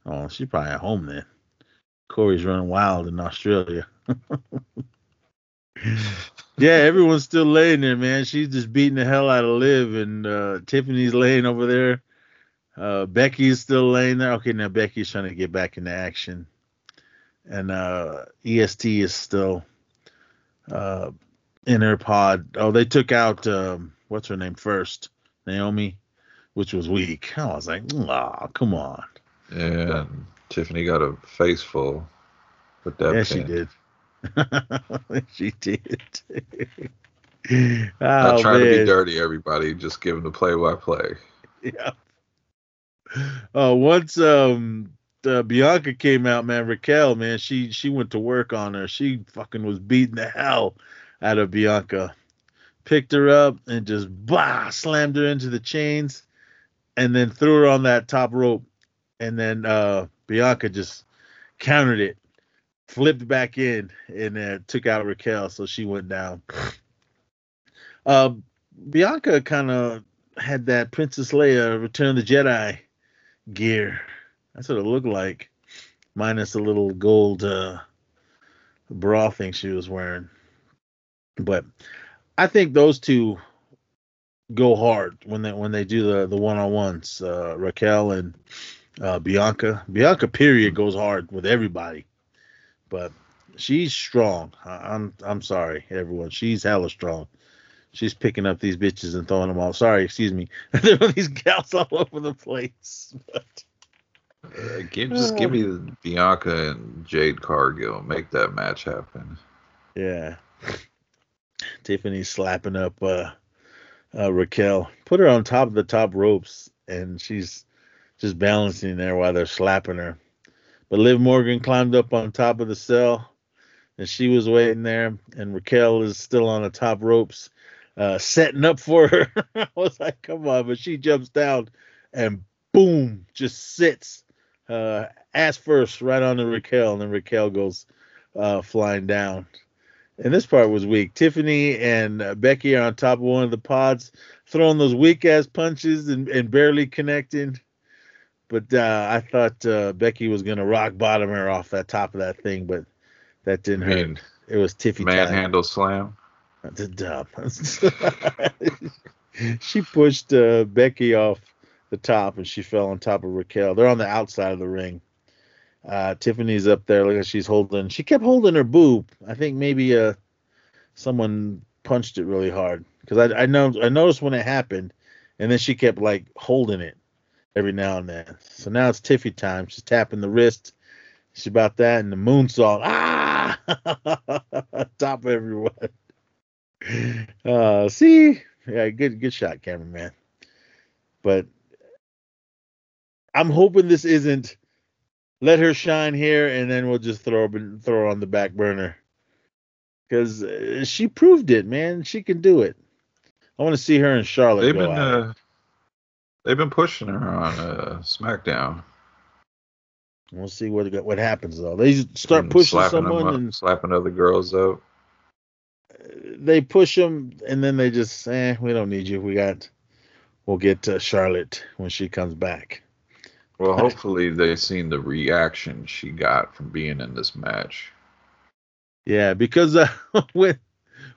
Oh, she's probably at home then. Corey's running wild in Australia. yeah, everyone's still laying there, man. She's just beating the hell out of Liv, and uh, Tiffany's laying over there. Uh, Becky's still laying there. Okay, now Becky's trying to get back into action, and uh, EST is still uh, in her pod. Oh, they took out um, what's her name first, Naomi, which was weak. I was like, oh, come on. And Tiffany got a face full with that. yeah, she did. she did. Not oh, trying to be dirty, everybody. Just giving the play by play. Yeah. Uh, once um uh, Bianca came out, man, Raquel, man, she she went to work on her. She fucking was beating the hell out of Bianca. Picked her up and just bah slammed her into the chains, and then threw her on that top rope. And then uh Bianca just countered it, flipped back in, and uh, took out Raquel, so she went down. Uh, Bianca kind of had that Princess Leia Return of the Jedi gear. That's what it looked like, minus the little gold uh, bra thing she was wearing. But I think those two go hard when they when they do the the one on ones. Uh, Raquel and uh, Bianca. Bianca period goes hard with everybody, but she's strong. I, I'm I'm sorry, everyone. She's hella strong. She's picking up these bitches and throwing them all. Sorry, excuse me. Throwing these gals all over the place. But give, just give me the Bianca and Jade Cargill. Make that match happen. yeah, Tiffany's slapping up uh, uh, Raquel. Put her on top of the top ropes, and she's just balancing there while they're slapping her. But Liv Morgan climbed up on top of the cell, and she was waiting there. And Raquel is still on the top ropes, uh, setting up for her. I was like, come on, but she jumps down, and boom, just sits uh, ass first right on the Raquel, and then Raquel goes uh, flying down. And this part was weak. Tiffany and uh, Becky are on top of one of the pods, throwing those weak ass punches and, and barely connecting. But uh, I thought uh, Becky was gonna rock bottom her off that top of that thing, but that didn't I hurt. It was Tiffy manhandle slam. The dumb. she pushed uh, Becky off the top and she fell on top of Raquel. They're on the outside of the ring. Uh, Tiffany's up there. Look, at she's holding. She kept holding her boob. I think maybe uh, someone punched it really hard because I, I know I noticed when it happened, and then she kept like holding it every now and then. So now it's Tiffy time. She's tapping the wrist. She's about that and the moonsault. Ah, top everyone. Uh, see, yeah, good, good shot, cameraman. But I'm hoping this isn't let her shine here, and then we'll just throw her, throw her on the back burner because uh, she proved it, man. She can do it. I want to see her in Charlotte They've been uh, they've been pushing her on uh, SmackDown. We'll see what what happens though. They start and pushing someone up, and slapping other girls up. they push them, and then they just eh, we don't need you. We got, we'll get uh, Charlotte when she comes back. Well, hopefully they've seen the reaction she got from being in this match. Yeah, because uh, when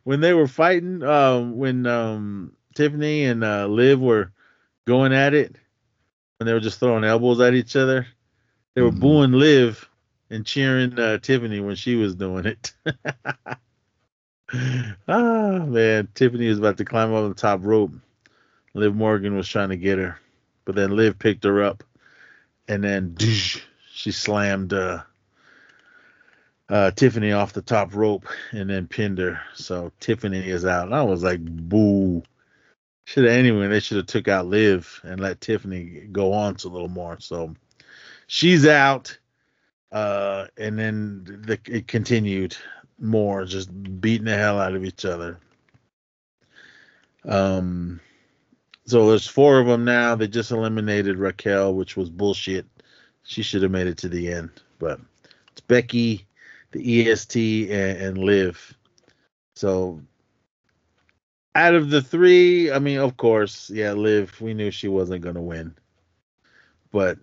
when they were fighting, um, when um, Tiffany and uh, Liv were going at it, when they were just throwing elbows at each other, they were Mhm. booing Liv and cheering uh, Tiffany when she was doing it. ah man, Tiffany was about to climb over the top rope. Liv Morgan was trying to get her, but then Liv picked her up. And then she slammed uh, uh, Tiffany off the top rope and then pinned her. So Tiffany is out. And I was like, boo. Should have anyway. They should have took out Liv and let Tiffany go on to a little more. So she's out. Uh, and then the, it continued more, just beating the hell out of each other. Um, so there's four of them now. They just eliminated Raquel, which was bullshit. She should have made it to the end, but it's Becky, the EST, and, and Liv. So out of the three, I mean, of course, yeah, Liv. We knew she wasn't gonna win, but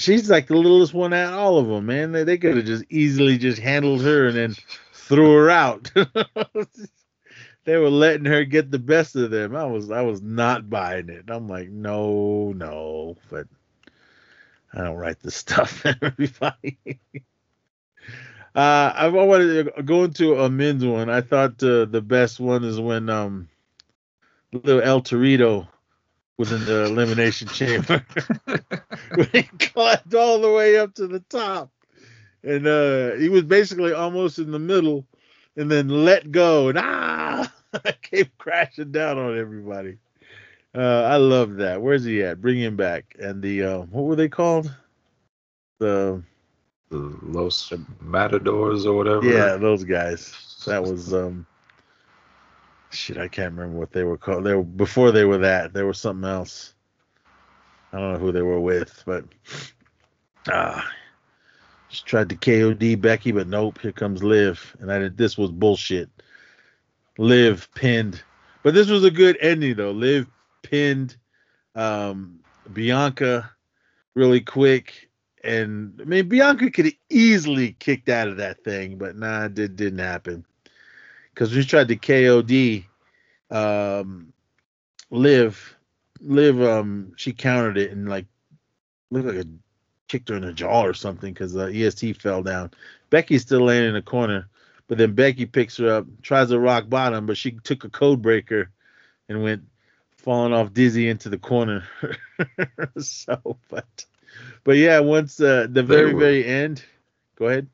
she's like the littlest one out of all of them, man. They, they could have just easily just handled her and then threw her out. they were letting her get the best of them. I was I was not buying it. I'm like, no, no, but I don't write the stuff. Everybody. Uh, I wanted to go into a men's one. I thought uh, the best one is when um, little El Torito was in the elimination chamber. when he climbed all the way up to the top, and uh, he was basically almost in the middle, and then let go, and ah, came crashing down on everybody. Uh, I love that. Where's he at? Bring him back. And the uh, what were they called? The Los Matadors or whatever. Yeah, those guys. That was um shit, I can't remember what they were called. They were before they were that. There was something else. I don't know who they were with, but ah she tried to KOD Becky, but nope, here comes Liv. And I did this was bullshit. Liv pinned. But this was a good ending though. Liv pinned um Bianca really quick and I mean Bianca could have easily kicked out of that thing, but nah, it did, didn't happen. Because we tried to KOD um, Liv, Liv, um, she countered it and like looked like a kicked her in the jaw or something because the EST fell down. Becky's still laying in the corner, but then Becky picks her up, tries to rock bottom, but she took a code breaker and went falling off dizzy into the corner. so, but but yeah, once uh, the very were, very end. Go ahead.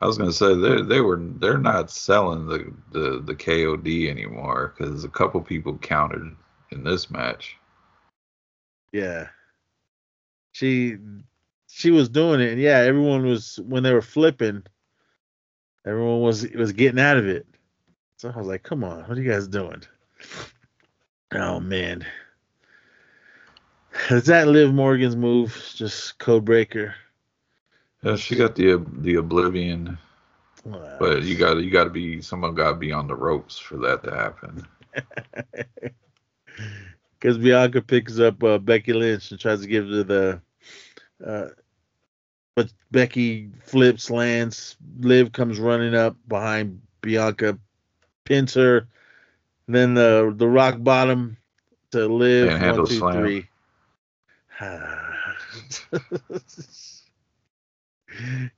I was gonna say they they were they're not selling the the the KOD anymore because a couple people countered in this match. Yeah. She she was doing it, and yeah, everyone was when they were flipping. Everyone was was getting out of it. So I was like, "Come on, what are you guys doing?" Oh man, is that Liv Morgan's move? Just code breaker. Yeah, she got the the oblivion. Well, but you got you got to be someone got to be on the ropes for that to happen. Because Bianca picks up uh, Becky Lynch and tries to give her the, uh, but Becky flips, lands. Liv comes running up behind Bianca, pins her. Then the the rock bottom to Liv. One, two, slam. three.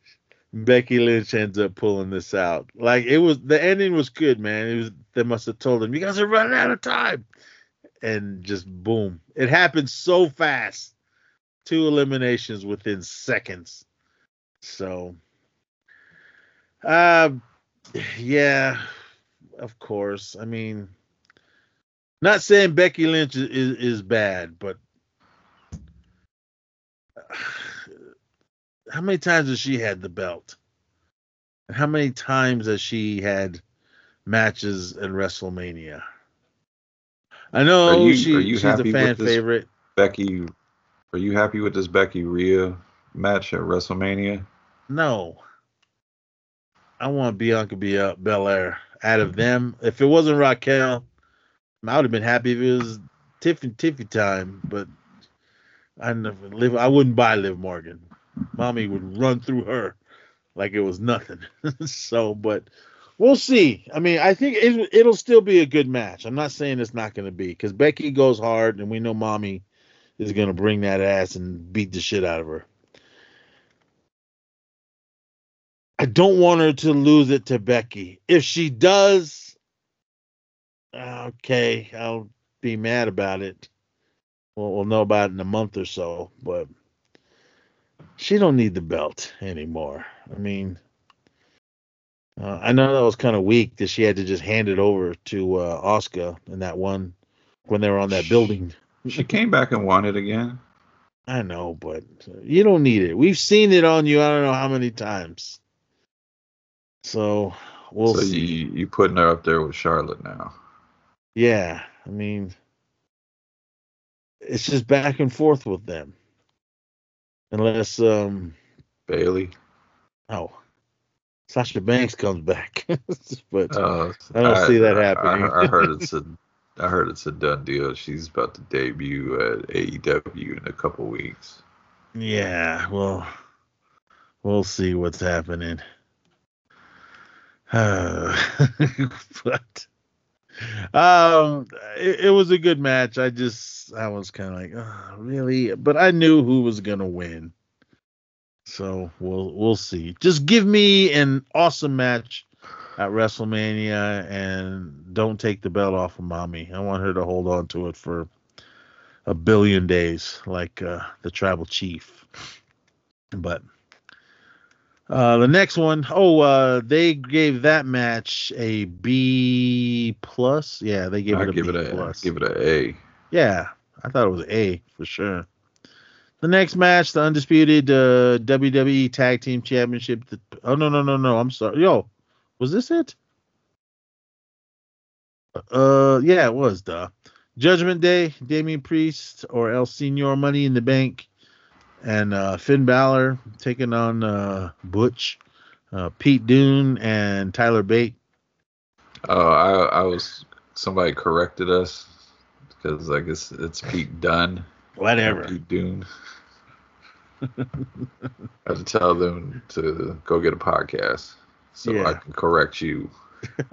Becky Lynch ends up pulling this out. Like it was the ending was good, man. It was they must have told him, You guys are running out of time. And just boom. It happened so fast. Two eliminations within seconds. So uh yeah, of course. I mean not saying Becky Lynch is, is, is bad, but how many times has she had the belt? And how many times has she had matches in WrestleMania? I know you, she, she's a fan favorite. Becky, are you happy with this Becky Rhea match at WrestleMania? No. I want Bianca Bel- Belair out of them. If it wasn't Raquel, I would have been happy if it was Tiffy Tiffy time, but I never live. I wouldn't buy Liv Morgan. Mommy would run through her like it was nothing. so, but we'll see. I mean, I think it, it'll still be a good match. I'm not saying it's not going to be because Becky goes hard, and we know Mommy is going to bring that ass and beat the shit out of her. I don't want her to lose it to Becky. If she does, okay, I'll be mad about it we'll, we'll know about it in a month or so. But she don't need the belt anymore. I mean, uh, I know that was kind of weak that she had to just hand it over to uh, Asuka in that one when they were on that building. She came back and won it again. I know, but you don't need it. We've seen it on you. I don't know how many times. So we'll so see. you you putting her up there with Charlotte now. Yeah, I mean, it's just back and forth with them. Unless, um, Bayley. oh, Sasha Banks comes back, but Uh, I don't see that happening. I, I heard it's a I heard it's a done deal. She's about to debut at AEW in a couple weeks. yeah, well, we'll see what's happening. but um, it, it was a good match. I just I was kind of like, oh, really, but I knew who was gonna win. So we'll we'll see. Just give me an awesome match at WrestleMania and don't take the belt off of mommy. I want her to hold on to it for a billion days, like uh, the tribal chief. But uh, the next one, oh, uh, they gave that match a B plus. Yeah, they gave I it a give B it a plus. give it a A. Yeah, I thought it was A for sure. The next match, the undisputed uh, WWE Tag Team Championship. The, oh no no no no! I'm sorry. Yo, was this it? Uh, yeah, it was. Duh. Judgment Day, Damian Priest or El Senor Money in the Bank, and uh, Finn Balor taking on uh, Butch, uh, Pete Dune, and Tyler Bate. Oh, I I was somebody corrected us because I guess it's Pete Dunne. Whatever. Pete Dune. I had to tell them to go get a podcast so I can correct you.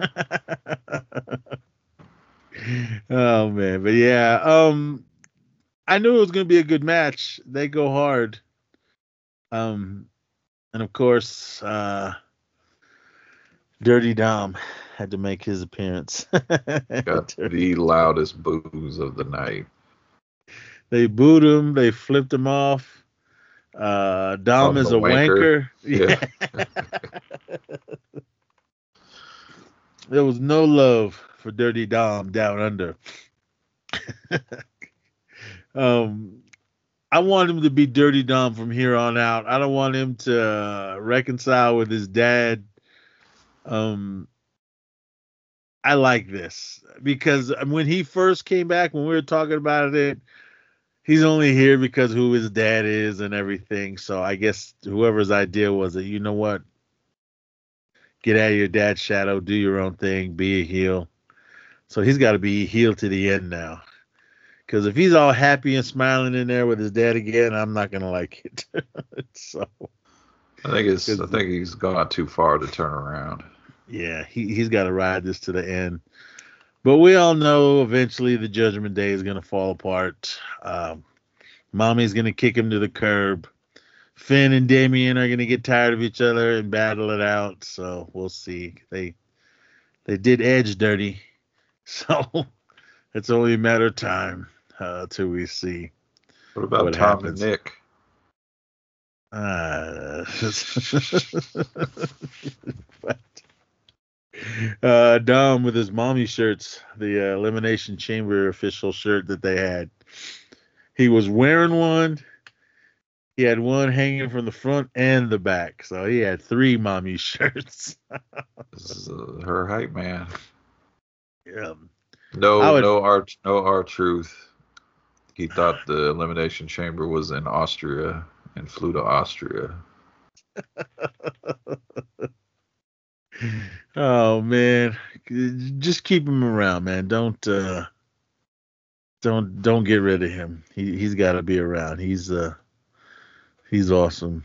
oh man, but yeah, um I knew it was gonna be a good match. They go hard. Um and of course, uh Dirty Dom had to make his appearance. Got the loudest boos of the night. they booed him, they flipped him off. Uh Dom is a a wanker. wanker. Yeah. there was no love for Dirty Dom down under. um, I want him to be Dirty Dom from here on out. I don't want him to uh, reconcile with his dad. Um, I like this because when he first came back, when we were talking about it, he's only here because who his dad is and everything. So I guess whoever's idea was that you know what, get out of your dad's shadow, do your own thing, be a heel. So he's got to be heel to the end now. Because if he's all happy and smiling in there with his dad again, I'm not gonna like it. so I think it's I think he's gone too far to turn around. yeah, he he's got to ride this to the end. But we all know eventually the Judgment Day is gonna fall apart. Um, Mommy's gonna kick him to the curb. Finn and Damian are gonna get tired of each other and battle it out. So we'll see. They they did Edge dirty, so it's only a matter of time uh, till we see. What about What Tom happens? and Nick? Uh, uh, Dom with his mommy shirts, the uh, Elimination Chamber official shirt that they had. He was wearing one. He had one hanging from the front and the back, so he had three mommy shirts. This is uh, her hype man. yeah. No, would- no art, no R-Truth. He thought the elimination chamber was in Austria and flew to Austria. Oh man, just keep him around, man. Don't uh don't don't get rid of him. He he's got to be around. He's uh he's awesome.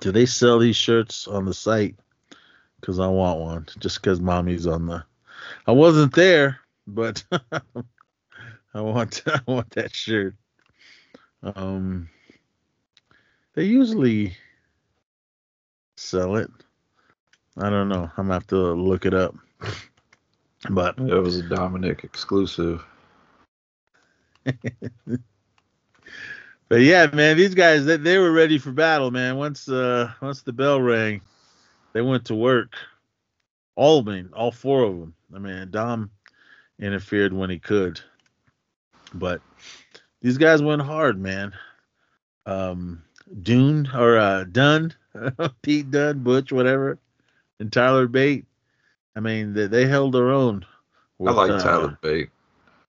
Do they sell these shirts on the site? Cuz I want one just cuz mommy's on the I wasn't there, but I want I want that shirt. Um they usually sell it. I don't know. I'm gonna have to look it up. But It was a Dominic exclusive. But yeah, man, these guys they, they were ready for battle, man. Once uh once the bell rang, they went to work. All of them, all four of them. I mean, Dom interfered when he could, but these guys went hard, man. Um, Dune or uh, Dunne, Pete Dunne, Butch, whatever, and Tyler Bate. I mean, they, they held their own. I like uh, Tyler Bate.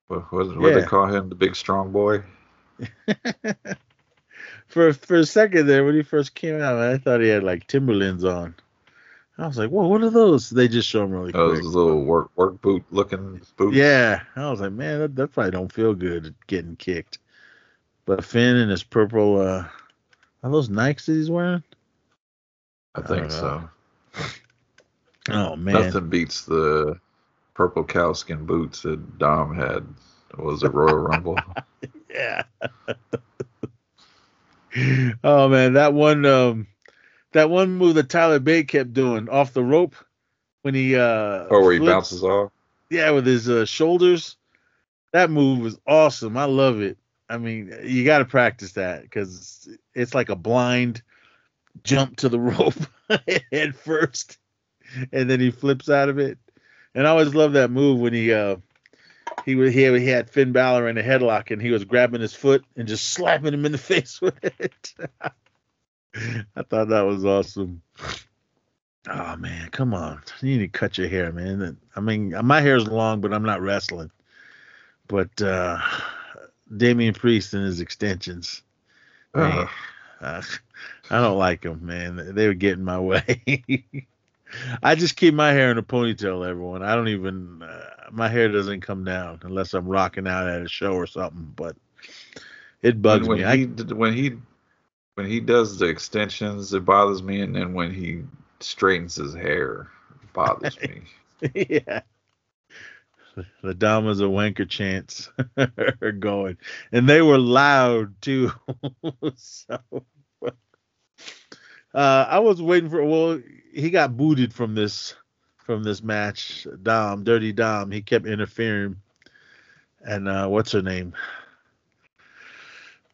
What, what, what they call him? The big strong boy. for for a second there when he first came out, I thought he had like Timberlands on. I was like, "Whoa, what are those?" They just show them really Those quick. Those little work work boot looking boots. Yeah, I was like, man, that, that probably don't feel good getting kicked. But Finn and his purple, uh, are those Nikes that he's wearing? I I think don't so. Oh man, Nothing beats the purple cowskin boots that Dom had. Was it Royal Rumble? yeah. oh man, that one, um, that one move that Tyler Bate kept doing off the rope when he uh, Or where he bounces off? Yeah, with his uh, shoulders. That move was awesome. I love it. I mean, you got to practice that because it's like a blind jump to the rope head first, and then he flips out of it. And I always love that move when he uh he was he he had Finn Balor in a headlock and he was grabbing his foot and just slapping him in the face with it. I thought that was awesome. Oh man, come on! You need to cut your hair, man. I mean, my hair is long, but I'm not wrestling. But uh Damian Priest and his extensions. Man, uh, I don't like them, man. They were getting my way. I just keep my hair in a ponytail, everyone. I don't even uh, my hair doesn't come down unless I'm rocking out at a show or something. But it bugs when me. he I, when he when he does the extensions, it bothers me, and then when he straightens his hair, it bothers me. yeah. The Damas of Wanker chants are going, and they were loud too. so, uh, I was waiting for. Well, he got booted from this from this match. Dom, Dirty Dom, he kept interfering. And uh, what's her name?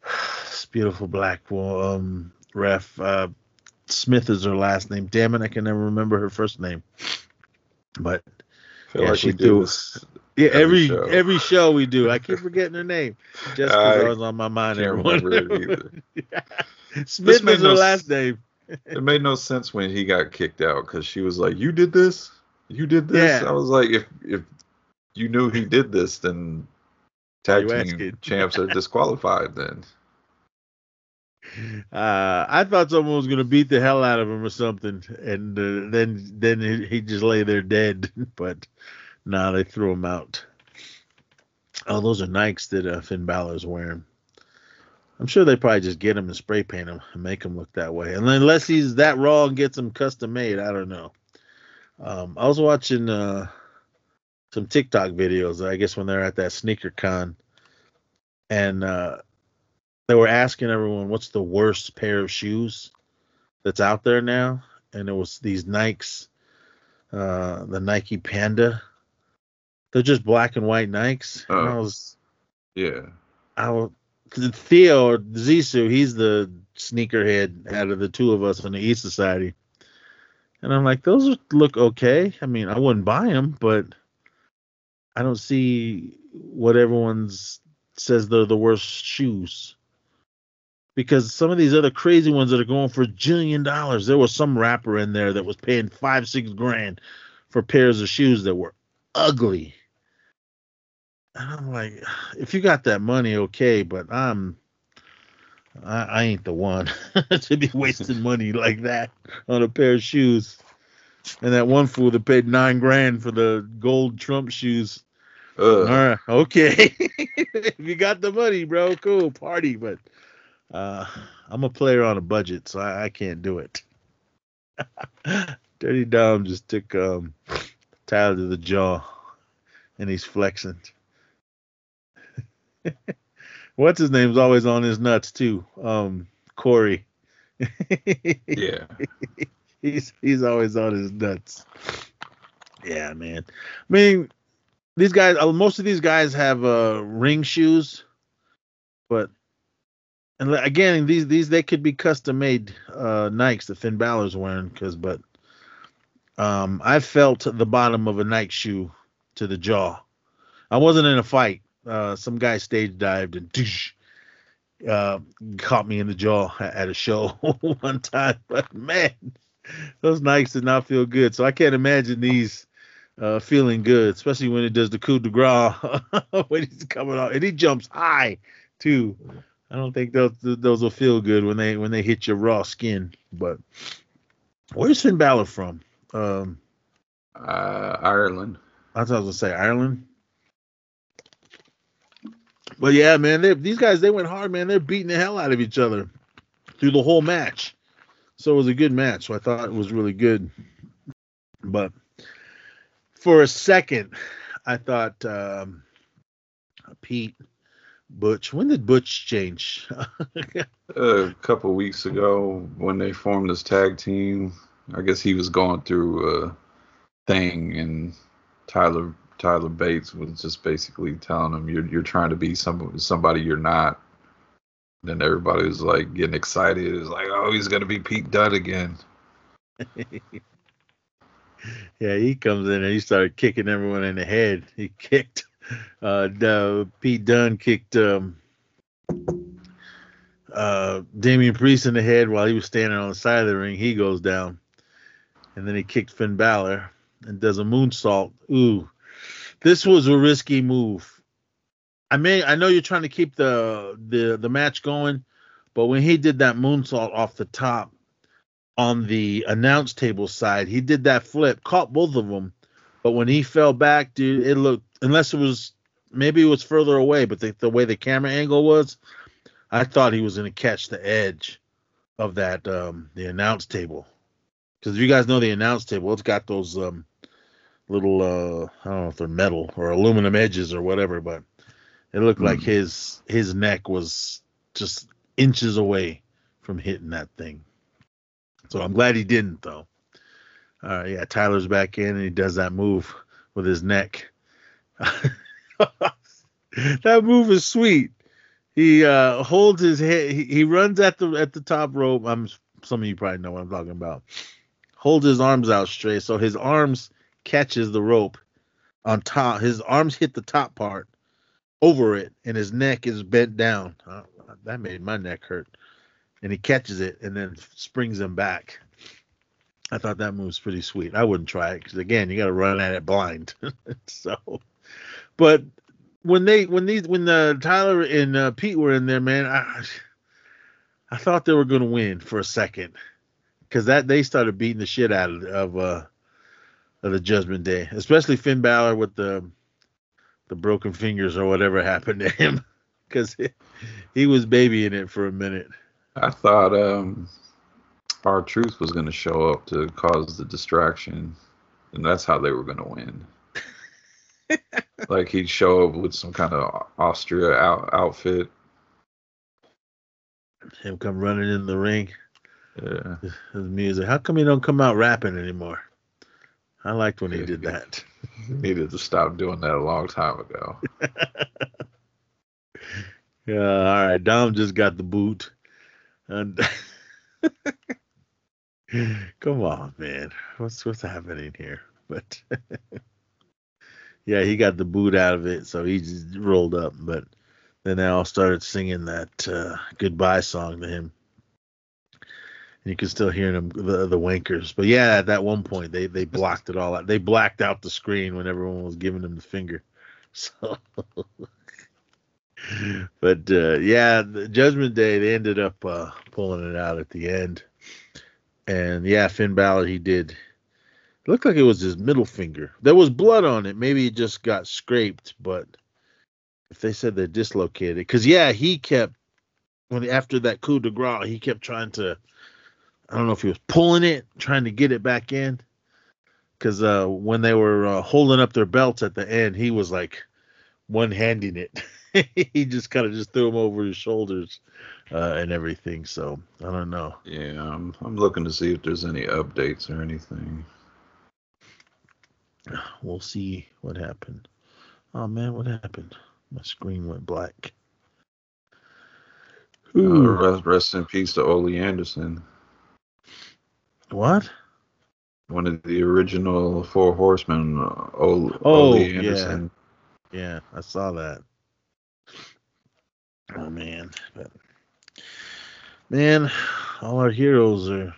Beautiful black um, ref. Uh, Smith is her last name. Damn it, I can never remember her first name. But Yeah, like she do yeah, Every every show. every show we do. I keep forgetting her name. Just because I was on my mind. can't Everyone. remember it either. Smith made is her last name. It made no sense when he got kicked out because she was like, "You did this, you did this." Yeah. I was like, "If if you knew he did this, then tag you team champs are disqualified." Then Uh, I thought someone was gonna beat the hell out of him or something, and uh, then then he, just lay there dead. But nah, they threw him out. Oh, those are Nikes that uh, Finn Balor's wearing. I'm sure they probably just get him and spray paint him and make him look that way. And unless he's that raw and gets them custom made, I don't know. Um, I was watching uh, some TikTok videos, I guess when they're at that sneaker con, and uh, they were asking everyone what's the worst pair of shoes that's out there now, and it was these Nikes, uh, the Nike Panda. They're just black and white Nikes. And I Oh. was, yeah, I was, Theo or Zissou, he's the sneakerhead out of the two of us in the East Society. And I'm like, those look okay. I mean, I wouldn't buy them, but I don't see what everyone's says they're the worst shoes. Because some of these other crazy ones that are going for a jillion dollars, there was some rapper in there that was paying five, six grand for pairs of shoes that were ugly. And I'm like, if you got that money, okay, but I'm I, I ain't the one to be wasting money like that on a pair of shoes. And that one fool that paid nine grand for the gold Trump shoes. All right, okay. if you got the money, bro, cool, party. But uh, I'm a player on a budget, so I, I can't do it. Dirty Dom just took um, Tyler to the jaw, and he's flexing. What's his name's always on his nuts too. Um, Corey. yeah. he's he's always on his nuts. Yeah, man. I mean, these guys, uh, most of these guys have uh ring shoes, but and again, these these they could be custom made uh, Nikes that Finn Balor's wearing, because but um, I felt the bottom of a Nike shoe to the jaw. I wasn't in a fight. Uh, some guy stage dived and doosh, uh, caught me in the jaw at a show one time. But man, those Nikes did not feel good. So I can't imagine these uh, feeling good, especially when it does the coup de grace when he's coming out and he jumps high too. I don't think those those will feel good when they when they hit your raw skin. But where's Finn Balor from? Um, Uh, Ireland. I thought I was gonna say Ireland. But yeah, man, they, these guys they went hard, man. They're beating the hell out of each other through the whole match. So it was a good match. So I thought it was really good. But for a second, I thought um, Pete Butch. When did Butch change? a couple weeks ago when they formed this tag team. I guess he was going through a thing, and Tyler Tyler Bates was just basically telling him, "You're you're trying to be some somebody you're not." Then everybody was like getting excited. It's like, "Oh, he's gonna be Pete Dunne again." yeah, he comes in and he started kicking everyone in the head. He kicked uh the, Pete Dunne kicked um uh Damian Priest in the head while he was standing on the side of the ring. He goes down. And then he kicked Finn Balor and does a moonsault. Ooh. This was a risky move. I mean, I know you're trying to keep the the the match going, but when he did that moonsault off the top, on the announce table side. He did that flip, caught both of them, but when he fell back, dude, it looked unless it was maybe it was further away, but the, the way the camera angle was, I thought he was gonna catch the edge of that um the announce table. Because if you guys know the announce table, it's got those um little uh I don't know if they're metal or aluminum edges or whatever, but it looked like Hmm. his his neck was just inches away from hitting that thing. So I'm glad he didn't though. Uh, yeah, Tyler's back in and he does that move with his neck. that move is sweet. He uh, holds his head. He, he runs at the at the top rope. I'm some of you probably know what I'm talking about. Holds his arms out straight, so his arms catches the rope on top. His arms hit the top part over it, and his neck is bent down. Uh, that made my neck hurt and he catches it and then springs him back. I thought that move was pretty sweet. I wouldn't try it because again, you got to run at it blind. so, but when they when these when the Tyler and uh, Pete were in there, man, I I thought they were gonna win for a second because that they started beating the shit out of of, uh, of the Judgment Day, especially Finn Balor with the the broken fingers or whatever happened to him because he was babying it for a minute. I thought um, R-Truth was gonna show up to cause the distraction, and that's how they were gonna win. like he'd show up with some kind of Austria out, outfit. Him come running in the ring. Yeah. his music. How come he don't come out rapping anymore? I liked when he did that. Needed to stop doing that a long time ago. Yeah, all right. Dom just got the boot. And come on, man. What's what's happening here? But yeah, he got the boot out of it, so he just rolled up. But then they all started singing that uh, goodbye song to him. And you can still hear them the the wankers. But yeah, at that one point they they blocked it all out. They blacked out the screen when everyone was giving them the finger. So but uh, yeah, Judgment Day they ended up uh, pulling it out at the end, and yeah, Finn Balor he did. It looked like it was his middle finger. There was blood on it. Maybe it just got scraped, but if they said they dislocated, because yeah, he kept when after that coup de grace, he kept trying to. I don't know if he was pulling it, trying to get it back in, because uh, when they were uh, holding up their belts at the end, he was like one handing it. he just kind of just threw him over his shoulders uh, and everything. So I don't know. Yeah, I'm I'm looking to see if there's any updates or anything. We'll see what happened. Oh man, what happened? My screen went black. Uh, rest, rest in peace to Ole Anderson, what? one of the original Four Horsemen. Uh, Ole, Oh, Ole yeah. Anderson. Yeah, I saw that. Oh man, but man, all our heroes are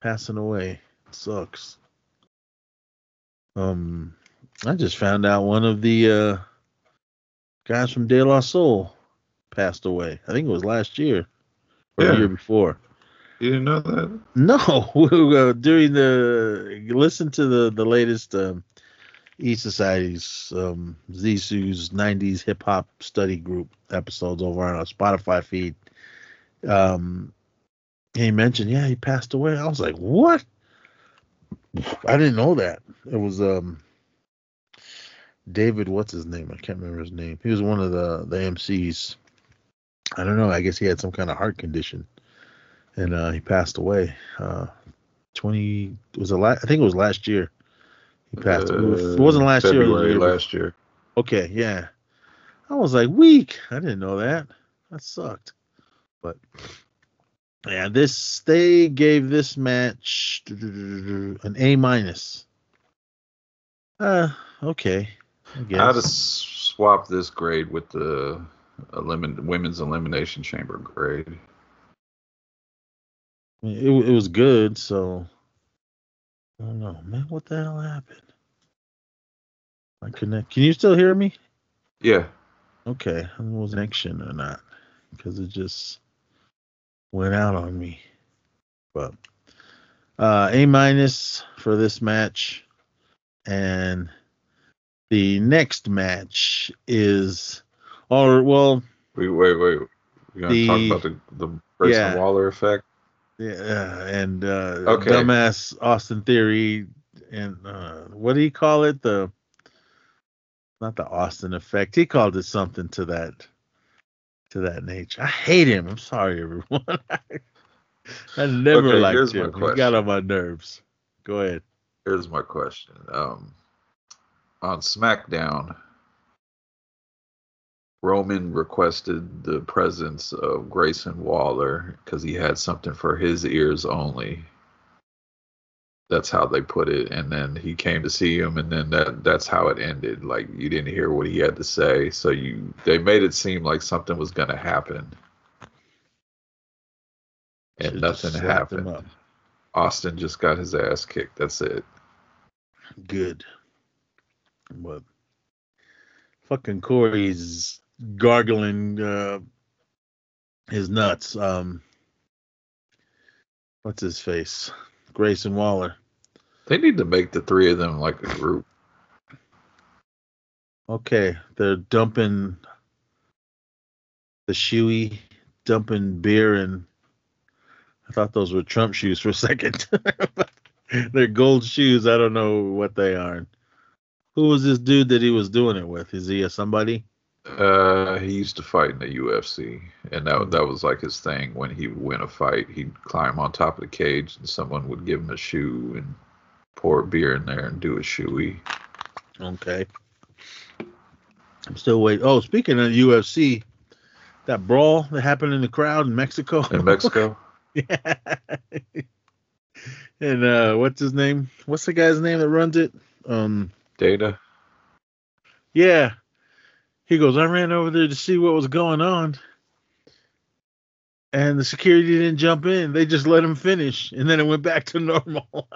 passing away. It sucks. Um, I just found out one of the uh, guys from De La Soul passed away. I think it was last year or the year before. You didn't know that? No, uh, during the listen to the the latest um, E Society's um, Zisu's '90s hip hop study group episodes over on our Spotify feed. Um, he mentioned, yeah, he passed away. I was like, what? I didn't know that. It was um David, what's his name? I can't remember his name. He was one of the the MCs. I don't know. I guess he had some kind of heart condition and uh, he passed away. Uh, Twenty was a la- I think it was last year. He passed. it, was, it wasn't last year. it was the Uh, February year last year. Okay, yeah. I was like weak. I didn't know that. That sucked. But yeah, this they gave this match an A minus. Uh, okay. I'd swapped this grade with the elimin- women's elimination chamber grade. It, it was good, so I don't know, man. What the hell happened? I connect. Can you still hear me? Yeah. Okay, I don't know if it was connection or not because it just went out on me. But uh, A minus for this match, and the next match is, or well, Wait, wait, wait. We're gonna The- talk about the the Grayson yeah. Waller effect. Yeah, and uh, Okay. dumbass Austin Theory, and uh, what do you call it? The not the Austin effect. He called it something to that to that nature. I hate him. I'm sorry, everyone. I never Okay, liked him. He got on my nerves. Go ahead. Here's my question. Um, on SmackDown, Roman requested the presence of Grayson Waller because he had something for his ears only. That's how they put it, and then he came to see him, and then that that's how it ended. Like you didn't hear what he had to say, so you they made it seem like something was gonna happen, and Should've nothing happened. Austin just got his ass kicked. That's it. Good. But fucking Corey's gargling uh, his nuts. Um, what's his face? Grayson Waller. They need to make the three of them like a group. Okay, they're dumping the shoey, dumping beer, and I thought those were Trump shoes for a second. they're gold shoes. I don't know what they are. Who was this dude that he was doing it with? Is he a somebody? Uh, he used to fight in the UFC, and that that was like his thing. When he would win a fight, he'd climb on top of the cage, and someone would give him a shoe and pour beer in there and do a shoey. Okay. I'm still waiting. Oh, speaking of UFC, that brawl that happened in the crowd in Mexico. In Mexico, yeah. and uh, what's his name? What's the guy's name that runs it? Um, Dana. yeah. He goes, I ran over there to see what was going on. And the security didn't jump in. They just let him finish. And then it went back to normal.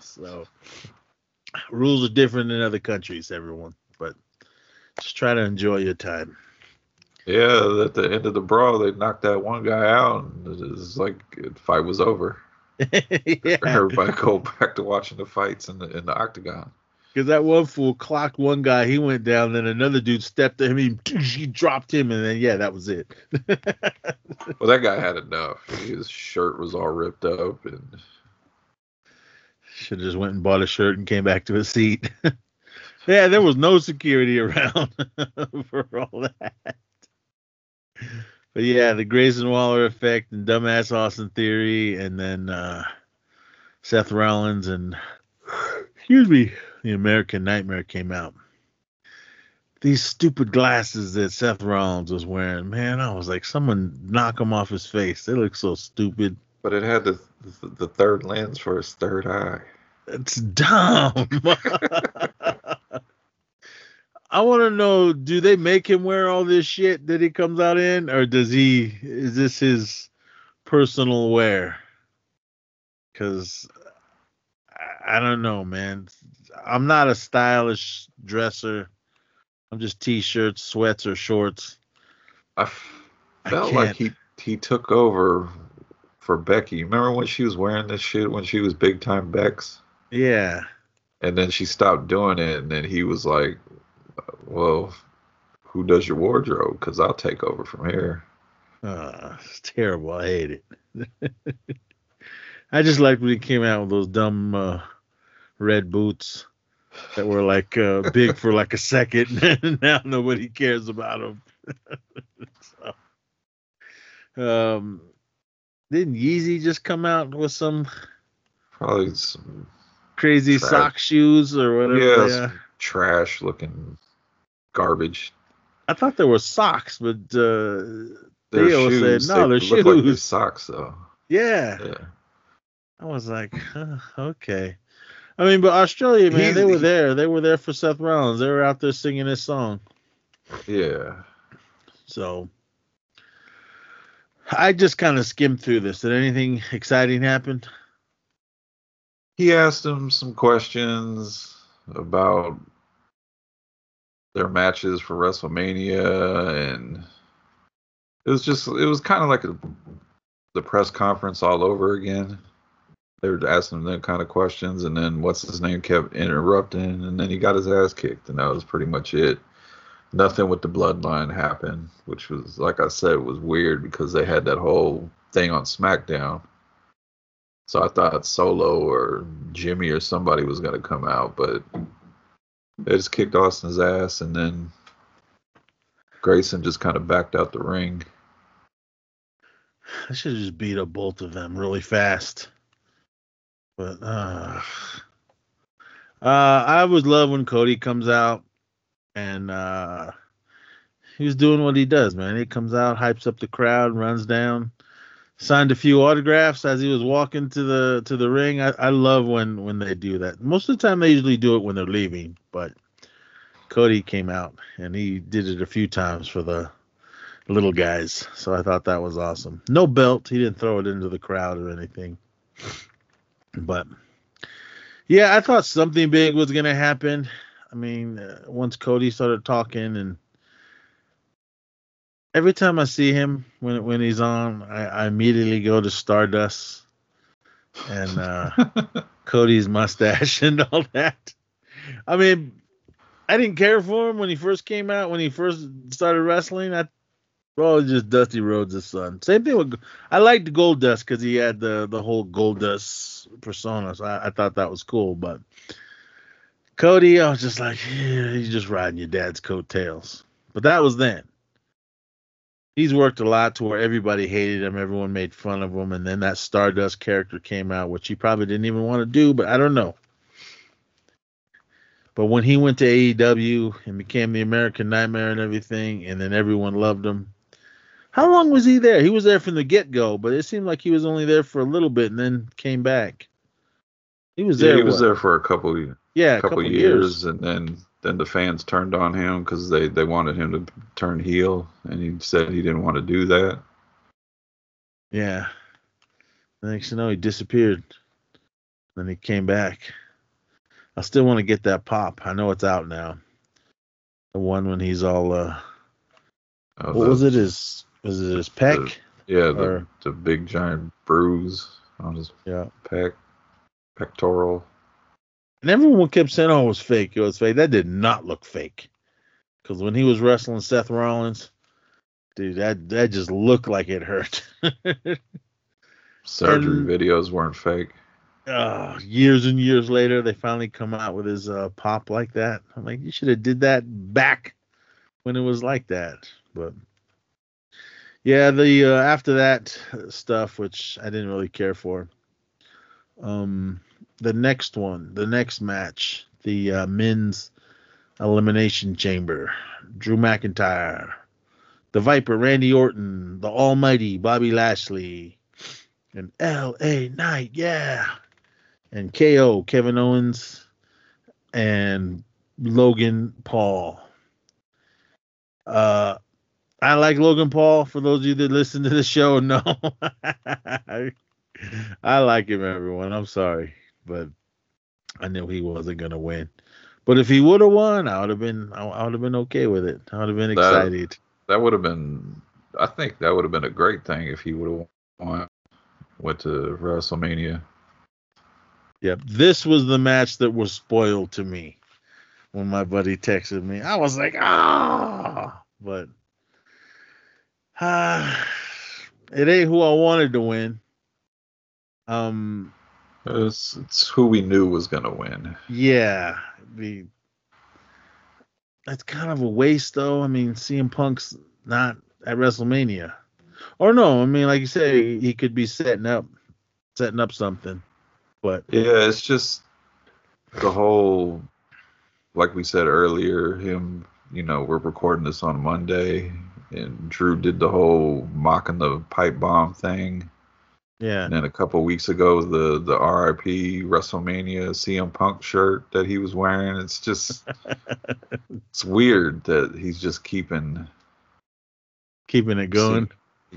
so rules are different in other countries, everyone. But just try to enjoy your time. Yeah, at the end of the brawl, they knocked that one guy out, and it was like the fight was over. yeah. Everybody go back to watching the fights in the in the octagon. Because that one fool clocked one guy, he went down, then another dude stepped to him, he, he dropped him, and then yeah, that was it. Well, that guy had enough. His shirt was all ripped up, and Should have just went and bought a shirt and came back to his seat. yeah, there was no security around for all that. But yeah, the Grayson Waller effect and dumbass Austin theory, and then uh, Seth Rollins and excuse me, the American Nightmare came out. these stupid glasses that Seth Rollins was wearing, man, I was like, someone knock him off his face. They look so stupid. But it had the the, the third lens for his third eye. It's dumb. I want to know: Do they make him wear all this shit that he comes out in, or does he? Is this his personal wear? Because I, I don't know, man. I'm not a stylish dresser. I'm just t-shirts, sweats, or shorts. I felt like he he took over for Becky. Remember when she was wearing this shit when she was big time Bex, Yeah, and then she stopped doing it, and then he was like, "Well, who does your wardrobe? Because I'll take over from here." uh, it's terrible. I hate it. I just liked when he came out with those dumb uh, red boots that were like uh, big for like a second, and now nobody cares about them. so, um, didn't Yeezy just come out with some Probably some crazy Trash. sock shoes or whatever? yeah, trash looking garbage. I thought they were socks, but uh, Their Theo said, shoes, "No, they they're look like they're shoes." socks though. yeah. Yeah. I was like, huh, okay. I mean, but Australia, man, He's- they were he- there. They were there for Seth Rollins. They were out there singing his song. Yeah. So I just kind of skimmed through this. Did anything exciting happen? he asked him some questions about their matches for WrestleMania and it was just it was kind of like a, the press conference all over again. They were asking him that kind of questions and then what's his name kept interrupting and then he got his ass kicked and that was pretty much it. Nothing with the bloodline happened, which was like I said was weird because they had that whole thing on SmackDown. So I thought Solo or Jimmy or somebody was gonna come out, but they just kicked Austin's ass, and then Grayson just kind of backed out the ring. I should have just beat up both of them really fast. But uh, uh I always love when Cody comes out and uh he was doing what he does, man. He comes out, hypes up the crowd, runs down, signed a few autographs as he was walking to the to the ring. I, I love when when they do that. Most of the time they usually do it when they're leaving, but Cody came out and he did it a few times for the little guys. So I thought that was awesome. No belt. He didn't throw it into the crowd or anything. But yeah, I thought something big was going to happen. I mean, uh, once Cody started talking and every time I see him when when he's on, I, I immediately go to Stardust and uh Cody's mustache and all that. I mean, I didn't care for him when he first came out. When he first started wrestling, I well, just Dusty Rhodes' son. Same thing with I liked Goldust because he had the the whole Goldust persona. So I, I thought that was cool. But Cody, I was just like, yeah, he's just riding your dad's coattails. But that was then. He's worked a lot to where everybody hated him, everyone made fun of him, and then that Stardust character came out, which he probably didn't even want to do, but I don't know. But when he went to AEW and became the American Nightmare and everything, and then everyone loved him. How long was he there? He was there from the get go, but it seemed like he was only there for a little bit and then came back. He was yeah, there. he was what? there for a couple years. Yeah, a couple, couple, years, and then then the fans turned on him because they they wanted him to turn heel, and he said he didn't want to do that. Yeah. Next you know, he disappeared. Then he came back. I still want to get that pop. I know it's out now. The one when he's all uh Uh, what was it? His was it his pec? Yeah, the, the big giant bruise on his yeah. pec, pectoral. And everyone kept saying, "Oh, it was fake. It was fake." That did not look fake. Because when he was wrestling Seth Rollins, dude, that that just looked like it hurt. Surgery And- videos weren't fake. uh, years and years later, they finally come out with his uh, pop like that. I'm like, you should have did that back when it was like that. But yeah, the uh, after that stuff, which I didn't really care for. Um, the next one, the next match, the uh, men's Elimination Chamber. Drew McIntyre, the Viper Randy Orton, the Almighty Bobby Lashley, and L.A. Knight, yeah, and KO Kevin Owens, and Logan Paul. Uh, I like Logan Paul. For those of you that listen to the show, no, I like him. Everyone, I'm sorry, but I knew he wasn't gonna win. But if he would have won, I would have been I would have been okay with it. I would have been excited. That, that would have been I think that would have been a great thing if he would have won went to WrestleMania. Yep. This was the match that was spoiled to me when my buddy texted me. I was like, ah, but it ain't who I wanted to win. Um, it's, it's who we knew was gonna win. Yeah, be that's kind of a waste though. I mean, CM Punk's not at WrestleMania. Or no, I mean, like you say, he could be setting up setting up something. But yeah, it's just the whole like we said earlier, him, you know, we're recording this on Monday and Drew did the whole mocking the pipe bomb thing. Yeah. And then a couple weeks ago, the the RIP WrestleMania CM Punk shirt that he was wearing. It's just it's weird that he's just keeping keeping it going.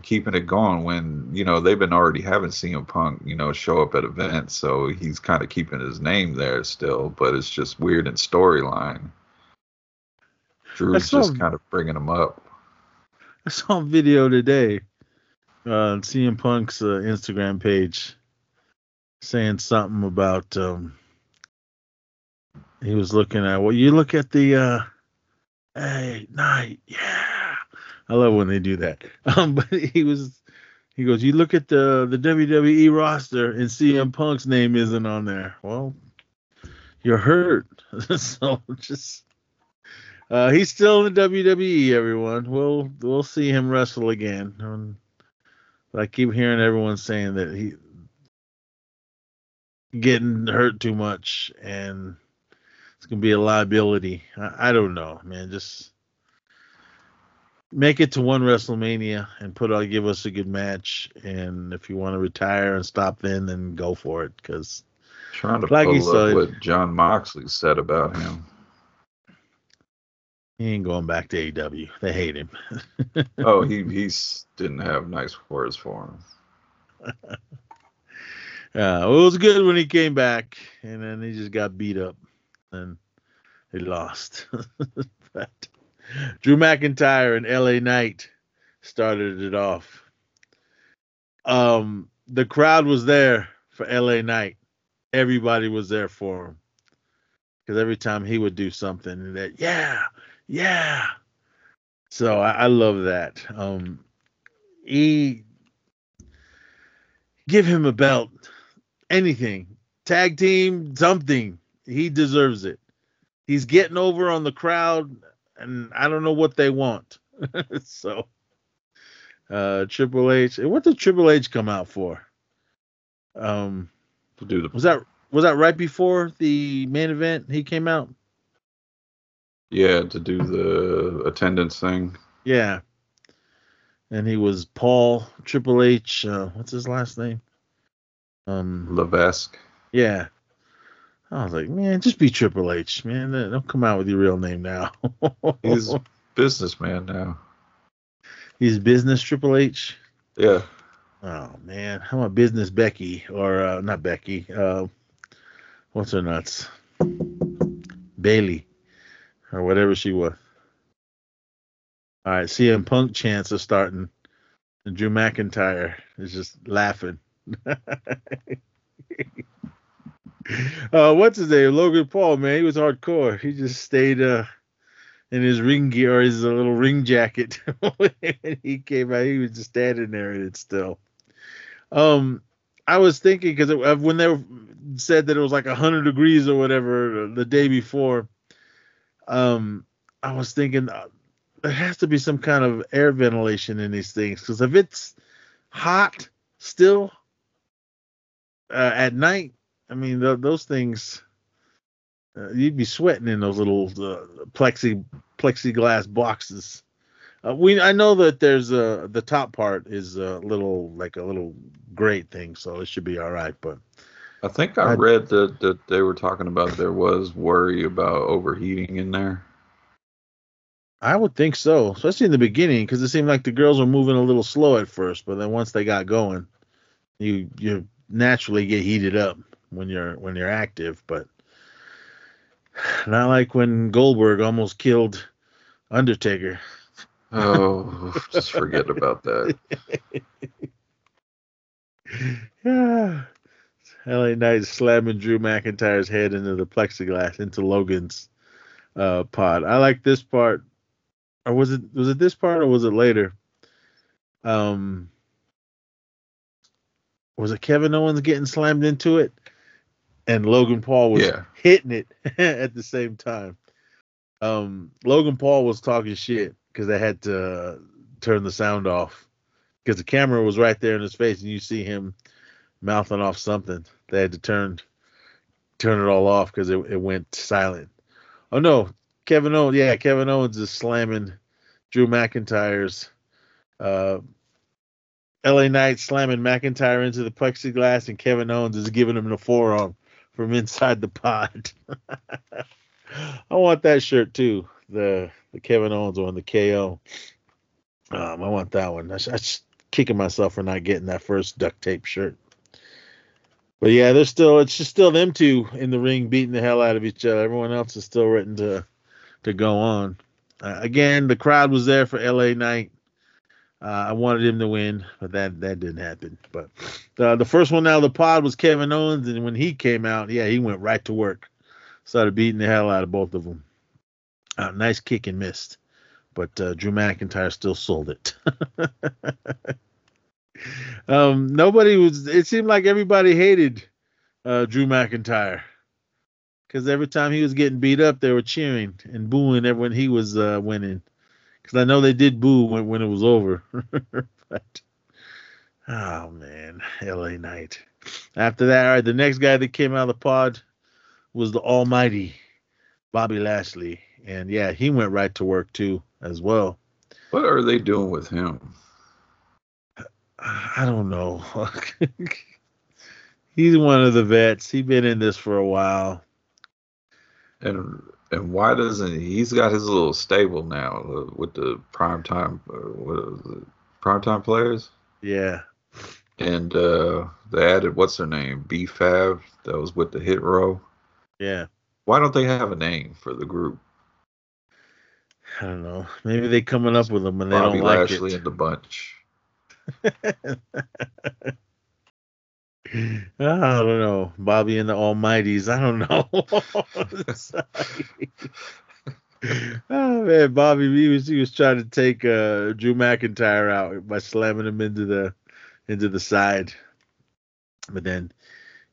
keeping it going when you know they've been already having CM Punk, you know, show up at events, so he's kind of keeping his name there still, but it's just weird in storyline. Drew's just kind of bringing him up. I saw a video today. Uh, CM Punk's uh, Instagram page saying something about um, he was looking at well you look at the uh hey night. Yeah. I love when they do that. Um but he was he goes you look at the the WWE roster and CM Punk's name isn't on there. Well you're hurt. So just uh he's still in the WWE everyone we'll we'll see him wrestle again um, I keep hearing everyone saying that he getting hurt too much and it's gonna be a liability. I, I don't know, man. Just make it to one WrestleMania and put out give us a good match. And if you want to retire and stop then, then go for it. Because trying to like pull up said, what Jon Moxley said about him. He ain't going back to AEW. They hate him. oh, he he's didn't have nice words for him. yeah, well, it was good when he came back, and then he just got beat up, and he lost. but Drew McIntyre and LA Knight started it off. Um, the crowd was there for LA Knight. Everybody was there for him because every time he would do something, that yeah, yeah. So I, I love that. Um, he give him a belt, anything, tag team, something. He deserves it. He's getting over on the crowd, and I don't know what they want. so, uh, Triple H. What did Triple H come out for? Um, to do the was that was that right before the main event? He came out. Yeah, to do the attendance thing. Yeah. And he was Paul Triple H. Uh, what's his last name? Um, Levesque. Yeah. I was like, man, just be Triple H, man. Don't come out with your real name now. He's businessman now. He's business Triple H. Yeah. Oh man, I'm a business Becky or uh, not Becky. Uh, what's her nuts? Bayley or whatever she was. All right, CM Punk chance of starting. And Drew McIntyre is just laughing. uh, what's his name? Logan Paul, man. He was hardcore. He just stayed uh, in his ring gear or his little ring jacket. And he came out, he was just standing there it still. Um, I was thinking because when they said that it was like 100 degrees or whatever the day before, um, I was thinking uh, there has to be some kind of air ventilation in these things because if it's hot still uh, at night, I mean th- those things Uh, you'd be sweating in those little uh, plexi plexiglass boxes. Uh, we I know that there's a the top part is a little like a little grate thing, so it should be all right. But I think I I- read that, that they were talking about there was worry about overheating in there. I would think so, especially in the beginning, because it seemed like the girls were moving a little slow at first, but then once they got going, you you naturally get heated up when you're when you're active. But not like when Goldberg almost killed Undertaker. Oh, just forget about that. Yeah. LA Knight slamming Drew McIntyre's head into the plexiglass into Logan's uh, pod. I like this part. Or was it was it this part or was it later? Um was it Kevin Owens getting slammed into it? And Logan Paul was Yeah. hitting it at the same time. Um Logan Paul was talking shit because they had to turn the sound off because the camera was right there in his face and you see him mouthing off something. They had to turn turn it all off because it, it went silent. Oh no, Kevin Owens, yeah, Kevin Owens is slamming Drew McIntyre's uh LA Knight slamming McIntyre into the plexiglass and Kevin Owens is giving him the forearm from inside the pod. I want that shirt too. The the Kevin Owens one, the KO. Um, I want that one. I, am kicking myself for not getting that first duct tape shirt. But yeah, they're still it's just still them two in the ring beating the hell out of each other. Everyone else is still written to to go on. Uh, again, the crowd was there for LA Knight. Uh, I wanted him to win, but that that didn't happen. But the the first one out of the pod was Kevin Owens, and when he came out, yeah, he went right to work, started beating the hell out of both of them. Uh, nice kick and missed, but uh, Drew McIntyre still sold it. um, nobody was. It seemed like everybody hated uh, Drew McIntyre because every time he was getting beat up, they were cheering and booing every when he was uh, winning. Because I know they did boo when, when it was over. but oh man, LA Knight. After that, all right, the next guy that came out of the pod was the Almighty Bobby Lashley, and yeah, he went right to work too as well. What are they doing with him? I don't know. He's one of the vets. He's been in this for a while. And and why doesn't he, he's got his little stable now uh, with the prime time uh, what prime time players? Yeah. And uh they added what's her name? B-Fab that was with the Hit Row. Yeah. Why don't they have a name for the group? I don't know. Maybe they coming up with them and they Bobby don't like Lashley it. and the bunch. I don't know. Bobby and the Almighties. I don't know. oh man, Bobby he was he was trying to take uh, Drew McIntyre out by slamming him into the into the side. But then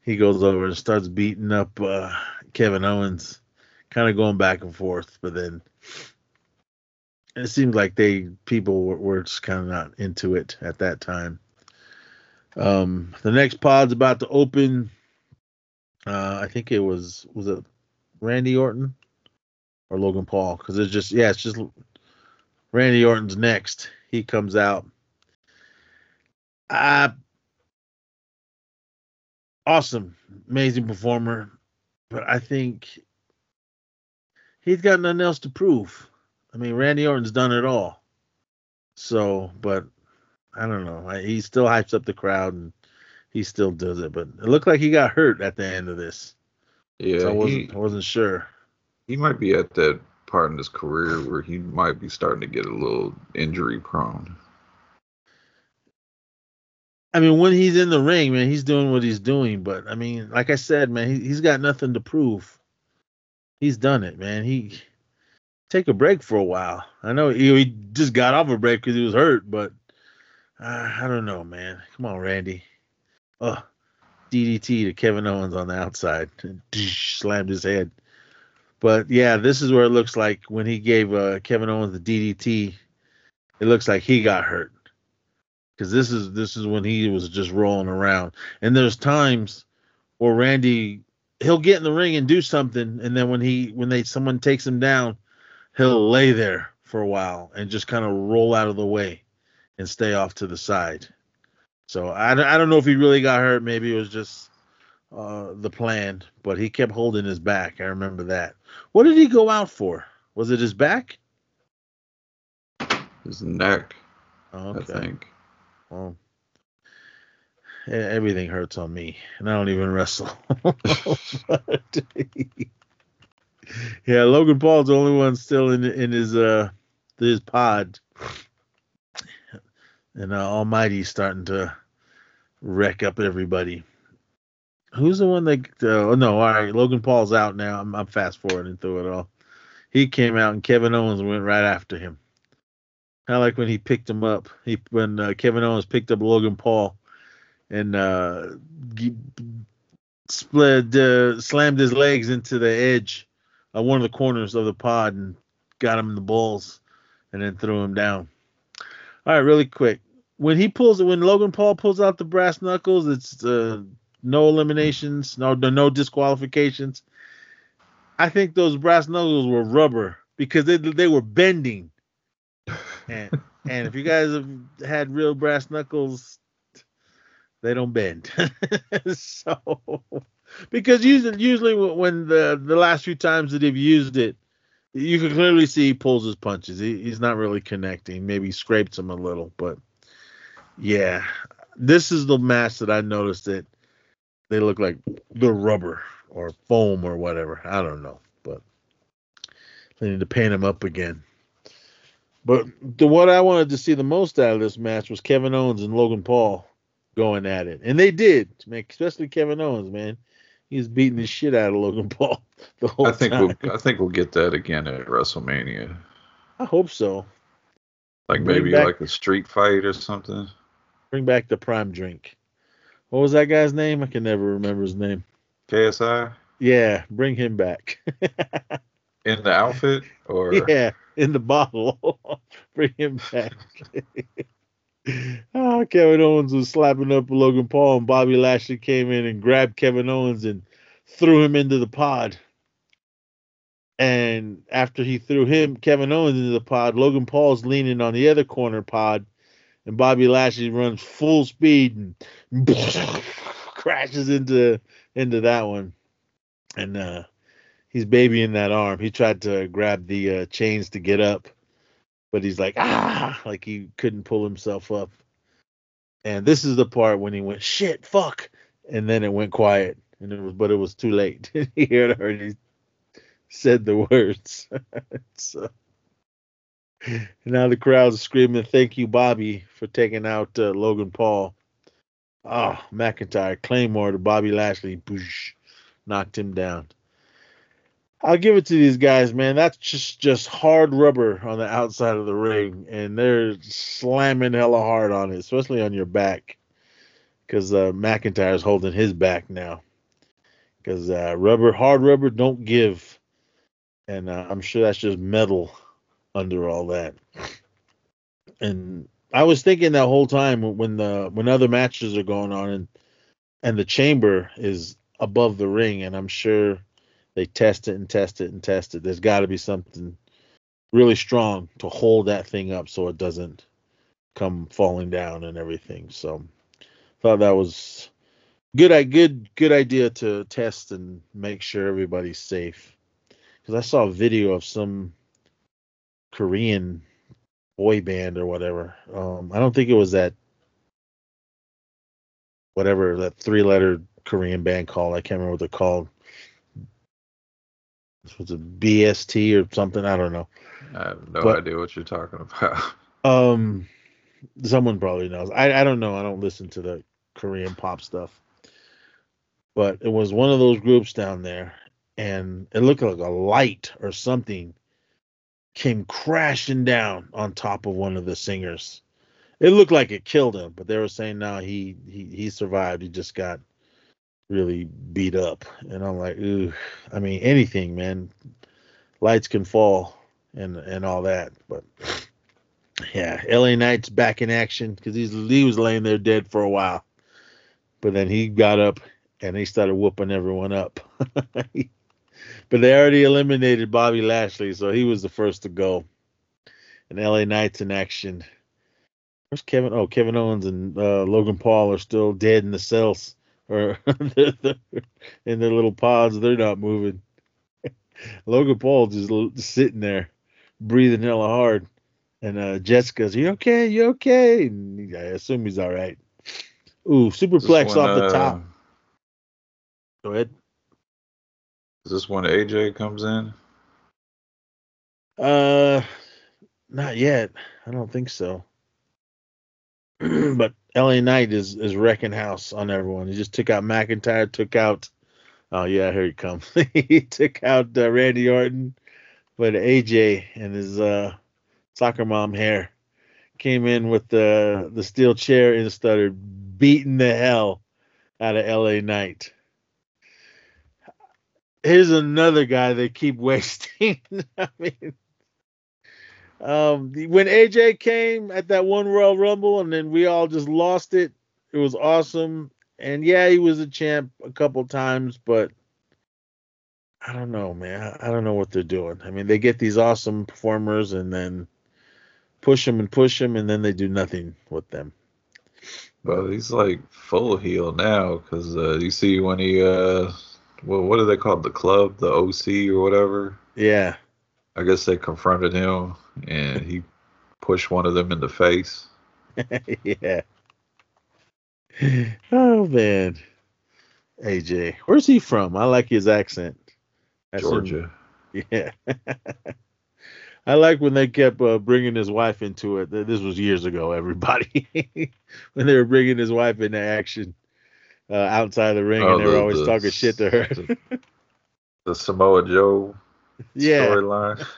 he goes over and starts beating up uh, Kevin Owens, kind of going back and forth. But then it seemed like they people were, were just kind of not into it at that time. Um, the next pod's about to open. Uh, I think it was was it Randy Orton or Logan Paul? Because it's just yeah, it's just Randy Orton's next. He comes out. Uh, awesome, amazing performer, but I think he's got nothing else to prove. I mean, Randy Orton's done it all. So, but I don't know. I, he still hypes up the crowd and he still does it. But it looked like he got hurt at the end of this. Yeah, so I wasn't, I wasn't sure. he might be at that part in his career where he might be starting to get a little injury prone. I mean, when he's in the ring, man, he's doing what he's doing. But I mean, like I said, man, he, he's got nothing to prove. He's done it, man. He take a break for a while. I know he, he just got off a break because he was hurt, but uh, I don't know, man. Come on, Randy. Oh, DDT to Kevin Owens on the outside, slammed his head. But yeah, this is where it looks like when he gave uh, Kevin Owens the DDT, it looks like he got hurt because this is this is when he was just rolling around. And there's times where Randy he'll get in the ring and do something, and then when he when they someone takes him down, he'll lay there for a while and just kind of roll out of the way and stay off to the side. So I, I don't know if he really got hurt. Maybe it was just uh, the plan, but he kept holding his back. I remember that. What did he go out for? Was it his back? His neck, Oh, I think. Well, everything hurts on me, and I don't even wrestle. But, yeah, Logan Paul's the only one still in in his uh his pod, and uh, Almighty's starting to wreck up everybody. Who's the one that? Uh, oh no, all right. Logan Paul's out now. I'm, I'm fast forwarding through it all. He came out, and Kevin Owens went right after him. Kind of like when he picked him up. He when uh, Kevin Owens picked up Logan Paul, and uh, split uh, slammed his legs into the edge of one of the corners of the pod and got him in the balls, and then threw him down. All right, really quick. When he pulls when Logan Paul pulls out the brass knuckles, it's uh, no eliminations, no no no disqualifications. I think those brass knuckles were rubber because they they were bending. And and if you guys have had real brass knuckles, they don't bend. so because usually usually when the the last few times that they've used it, you can clearly see he pulls his punches. He, he's not really connecting. Maybe scrapes him a little, but yeah, this is the match that I noticed that they look like the rubber or foam or whatever. I don't know, but they need to paint him up again. But the what I wanted to see the most out of this match was Kevin Owens and Logan Paul going at it, and they did. Man, especially Kevin Owens, man, he's beating the shit out of Logan Paul the whole I think time. we'll I think we'll get that again at WrestleMania. I hope so. Like Bring maybe back- like a street fight or something. Bring back the prime drink. What was that guy's name? I can never remember his name. KSI Yeah, bring him back. in the outfit or yeah, in the bottle. bring him back. Oh, Kevin Owens was slapping up Logan Paul, and Bobby Lashley came in and grabbed Kevin Owens and threw him into the pod. And after he threw him, Kevin Owens into the pod, Logan Paul's leaning on the other corner pod, and Bobby Lashley runs full speed and crashes into into that one. And uh he's babying that arm. He tried to grab the uh, chains to get up, but he's like ah, like he couldn't pull himself up. And this is the part when he went shit, fuck, and then it went quiet, and it was, but it was too late. he her. He said the words. so now the crowd's screaming, "Thank you, Bobby, for taking out uh, Logan Paul." Oh, McIntyre Claymore to Bobby Lashley, boosh, knocked him down. I'll give it to these guys, man. That's just just hard rubber on the outside of the ring, and they're slamming hella hard on it, especially on your back, because uh, McIntyre's holding his back now. Because uh, rubber, hard rubber, don't give, and uh, I'm sure that's just metal under all that. And I was thinking that whole time when the when other matches are going on and and the chamber is above the ring, and I'm sure they test it and test it and test it. There's got to be something really strong to hold that thing up so it doesn't come falling down and everything. So thought that was good. I good good idea to test and make sure everybody's safe. Because I saw a video of some Korean boy band or whatever. Um, I don't think it was that whatever that three letter Korean band called. I can't remember what they're called. Was a BST or something. I don't know. I have no But- idea what you're talking about. Um, someone probably knows. I I don't know. I don't listen to the Korean pop stuff. But it was one of those groups down there, and it looked like a light or something came crashing down on top of one of the singers. It looked like it killed him, but they were saying no, he he he survived. He just got really beat up, and I'm like, ooh. I mean, anything, man. Lights can fall and and all that, but yeah, LA Knight's back in action because he's he was laying there dead for a while, but then he got up and they started whooping everyone up. but they already eliminated Bobby Lashley, so he was the first to go. And LA Knights in action. Where's Kevin? Oh, Kevin Owens and uh, Logan Paul are still dead in the cells or in their little pods. They're not moving. Logan Paul just sitting there, breathing hella hard. And uh, Jessica's, you okay? You okay? And I assume he's all right. Ooh, superplex off the uh, top. Go ahead. Is this when AJ comes in? Uh, not yet. I don't think so. but LA Knight is is wrecking house on everyone. He just took out McIntyre, took out. Oh yeah, here he comes. he took out uh, Randy Orton, but AJ and his uh, soccer mom hair came in with the the steel chair and started beating the hell out of LA Knight. Here's another guy they keep wasting. I mean, um, when AJ came at that one Royal Rumble, and then we all just lost it. It was awesome, and yeah, he was a champ a couple times, but I don't know, man. I don't know what they're doing. I mean, they get these awesome performers, and then push them and push them, and then they do nothing with them. Well, he's like full heel now because uh, you see when he uh, well, what do they call it? The club, the OC or whatever. Yeah. I guess they confronted him and he pushed one of them in the face. yeah. Oh man. AJ. Where's he from? I like his accent. That's Georgia. Him. Yeah. I like when they kept uh, bringing his wife into it. This was years ago, everybody. when they were bringing his wife into action uh, outside the ring, oh, and they were always the, talking shit to her. the, the Samoa Joe yeah. storyline.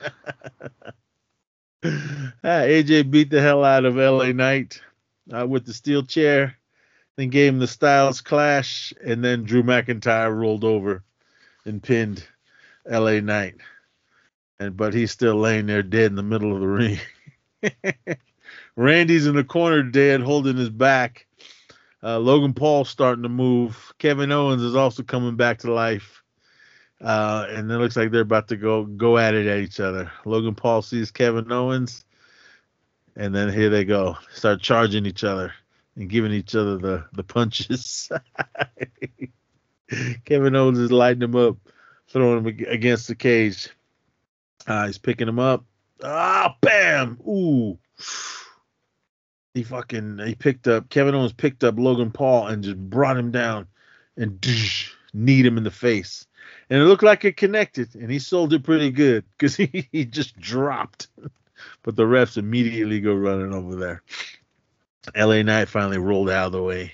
Ah, AJ beat the hell out of LA Knight uh, with the steel chair, then gave him the Styles Clash, and then Drew McIntyre rolled over and pinned LA Knight. And but he's still laying there dead in the middle of the ring. Randy's in the corner dead, holding his back. Uh, Logan Paul starting to move. Kevin Owens is also coming back to life. Uh, and it looks like they're about to go go at it at each other. Logan Paul sees Kevin Owens, and then here they go, start charging each other and giving each other the the punches. Kevin Owens is lighting him up, throwing him against the cage. Uh, he's picking him up. Ah, bam! Ooh. He fucking he picked up Kevin Owens picked up Logan Paul and just brought him down and kneed him in the face and it looked like it connected, and he sold it pretty good because he, he just dropped. but the refs immediately go running over there. LA Knight finally rolled out of the way.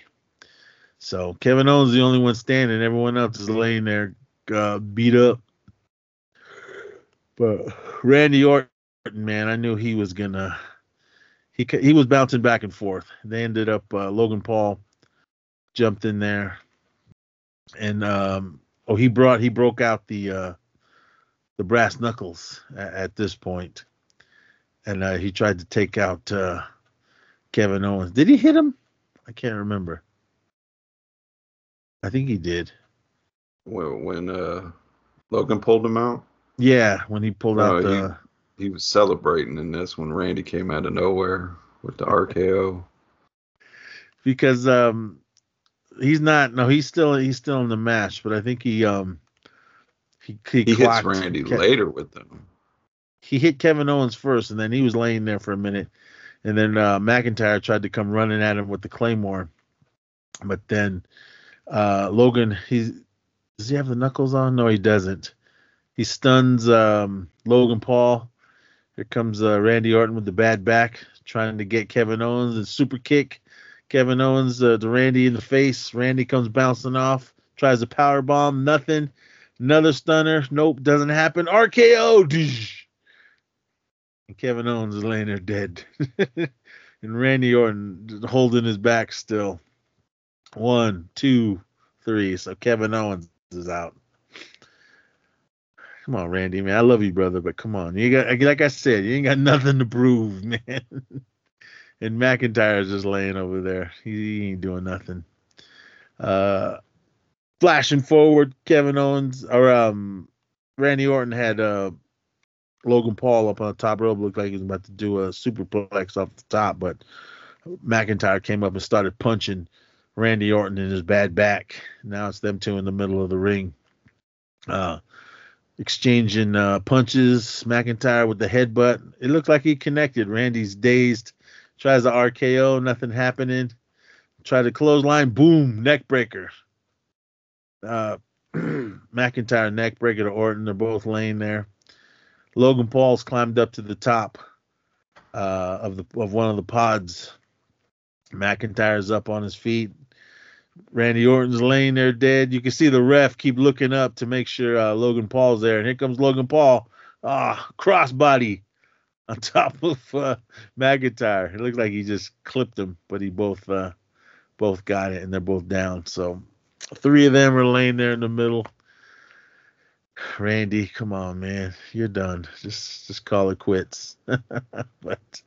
So Kevin Owens is the only one standing. Everyone else is laying there, uh, beat up. But Randy Orton, man, I knew he was gonna. He he was bouncing back and forth. They ended up uh, Logan Paul jumped in there, and um, Oh, he brought he broke out the uh, the brass knuckles at, at this point, and uh, he tried to take out uh, Kevin Owens. Did he hit him? I can't remember. I think he did. When when uh, Logan pulled him out. Yeah, when he pulled out the. He, he was celebrating in this when Randy came out of nowhere with the RKO. because um he's not. No, he's still he's still in the match, but I think he um he he, he hits Randy Ke- later with them. He hit Kevin Owens first, and then he was laying there for a minute, and then uh, McIntyre tried to come running at him with the claymore, but then uh, Logan he does he have the knuckles on? No, he doesn't. He stuns um, Logan Paul. Here comes uh, Randy Orton with the bad back, trying to get Kevin Owens and super kick. Kevin Owens uh, to Randy in the face. Randy comes bouncing off, tries a power bomb, nothing. Another stunner, nope, doesn't happen. RKO, and Kevin Owens is laying there dead, and Randy Orton holding his back still. One, two, three. So Kevin Owens is out. Come on, Randy, man. I love you, brother, but come on. You got like I said, you ain't got nothing to prove, man and McIntyre's just laying over there. He, he ain't doing nothing. Uh, flashing forward, Kevin Owens or um Randy Orton had uh Logan Paul up on the top rope, looked like he was about to do a superplex off the top, but McIntyre came up and started punching Randy Orton in his bad back. Now it's them two in the middle of the ring. Uh exchanging uh, punches. McIntyre with the headbutt. It looked like he connected. Randy's dazed. Tries the RKO, nothing happening. Try to clothesline, boom, neck breaker. Uh, McIntyre neck breaker to Orton. They're both laying there. Logan Paul's climbed up to the top uh, of the of one of the pods. McIntyre's up on his feet. Randy Orton's laying there dead. You can see the ref keep looking up to make sure uh, Logan Paul's there. And here comes Logan Paul. Ah, crossbody on top of uh, McIntyre. It looked like he just clipped him, but he both uh, both got it, and they're both down. So three of them are laying there in the middle. Randy, come on, man, you're done. Just just call it quits. but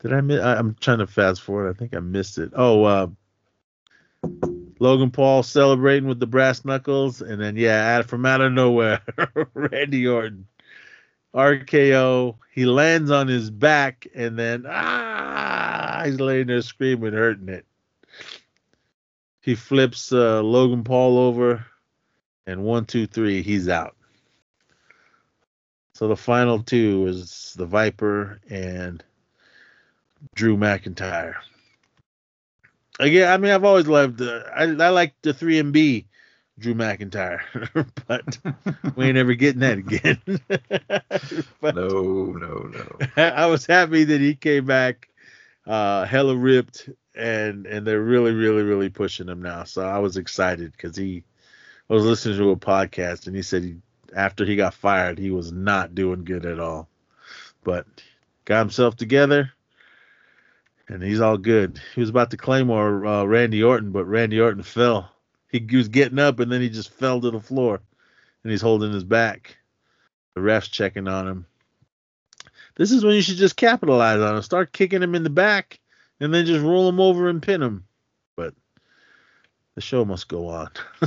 did I miss? I, I'm trying to fast forward. I think I missed it. Oh, uh, Logan Paul celebrating with the brass knuckles, and then yeah, from out of nowhere, Randy Orton RKO. He lands on his back, and then ah, he's laying there screaming, hurting it. He flips uh, Logan Paul over, and one, two, three, he's out. So the final two is the Viper and Drew McIntyre. Again, I mean, I've always loved. Uh, I I like the 3MB, Drew McIntyre, but we ain't ever getting that again. but no, no, no. I was happy that he came back, uh, hella ripped, and and they're really, really, really pushing him now. So I was excited because he, I was listening to a podcast and he said he, after he got fired, he was not doing good at all, but got himself together and he's all good. He was about to claymore uh, Randy Orton, but Randy Orton fell. He, was getting up, and then he just fell to the floor, and he's holding his back. The ref's checking on him. This is when you should just capitalize on him. Start kicking him in the back, and then just roll him over and pin him. But the show must go on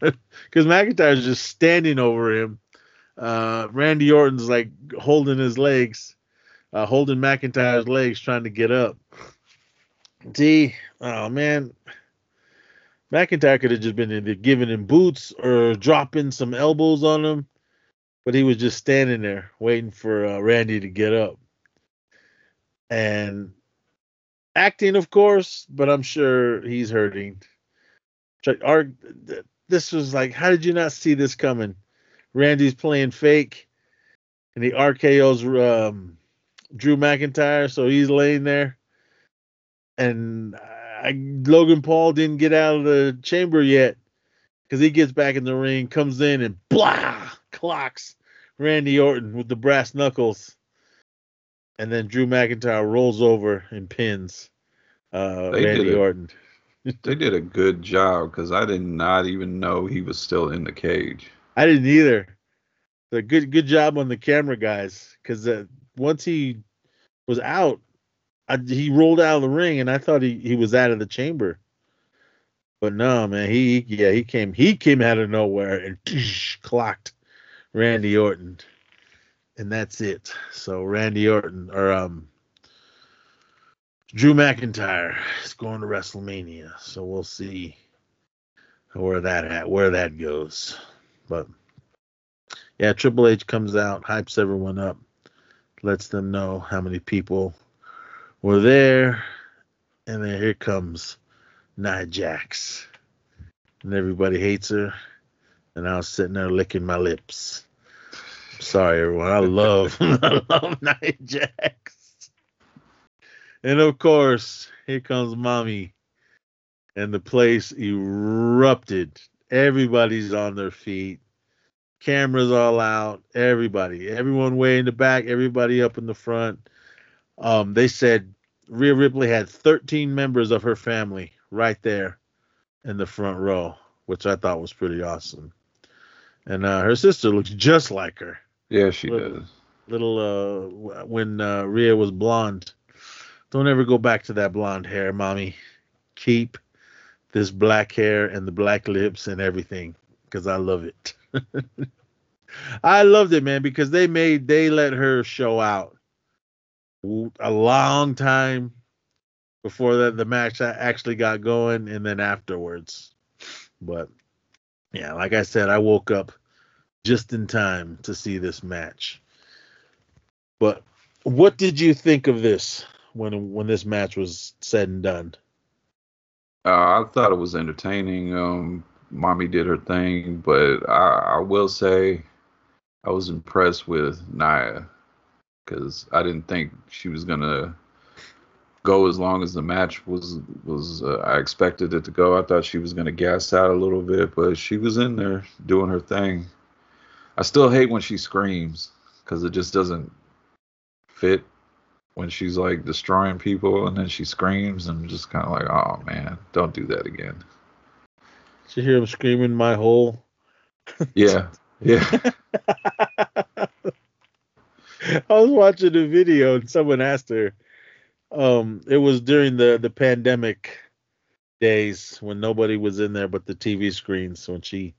because McIntyre's just standing over him. Uh, Randy Orton's like holding his legs uh, holding McIntyre's legs trying to get up. D, oh man, McIntyre could have just been either giving him boots or dropping some elbows on him, but he was just standing there waiting for uh, Randy to get up. And acting, of course, but I'm sure he's hurting. Our, this was like, how did you not see this coming? Randy's playing fake, and the RKO's um, Drew McIntyre, so he's laying there. And I, Logan Paul didn't get out of the chamber yet because he gets back in the ring, comes in, and blah clocks Randy Orton with the brass knuckles. And then Drew McIntyre rolls over and pins uh, Randy a, Orton. they did a good job because I did not even know he was still in the cage. I didn't either. The good good job on the camera guys because uh, once he was out, I, he rolled out of the ring, and I thought he, he was out of the chamber. But no, man, he yeah he came he came out of nowhere and clocked Randy Orton, and that's it. So Randy Orton or um Drew McIntyre is going to WrestleMania, so we'll see where that at where that goes. But yeah, Triple H comes out, hypes everyone up lets them know how many people were there. And then here comes Nia Jax. And everybody hates her. And I was sitting there licking my lips. Sorry, everyone. I love, I love Nia Jax. And of course, here comes mommy. And the place erupted. Everybody's on their feet cameras all out, everybody, everyone way in the back, everybody up in the front. Um, they said Rhea Ripley had 13 members of her family right there in the front row, which I thought was pretty awesome. And uh, her sister looks just like her. Yeah, she little, does. Little uh, when uh, Rhea was blonde. Don't ever go back to that blonde hair, mommy. Keep this black hair and the black lips and everything because I love it. I loved it, man, because they made they let her show out a long time before the, the match actually got going and then afterwards. But yeah, like I said, I woke up just in time to see this match. But what did you think of this when when this match was said and done? Uh, I thought it was entertaining. Um, mommy did her thing, but I, I will say I was impressed with Nia because I didn't think she was gonna go as long as the match was was uh, I expected it to go. I thought she was gonna gas out a little bit, but she was in there doing her thing. I still hate when she screams because it just doesn't fit when she's like destroying people and then she screams and just kind of like, oh man, don't do that again. Did you hear him screaming my hole? Yeah, yeah. I was watching a video and someone asked her. Um, it was during the the pandemic days when nobody was in there but the TV screens when she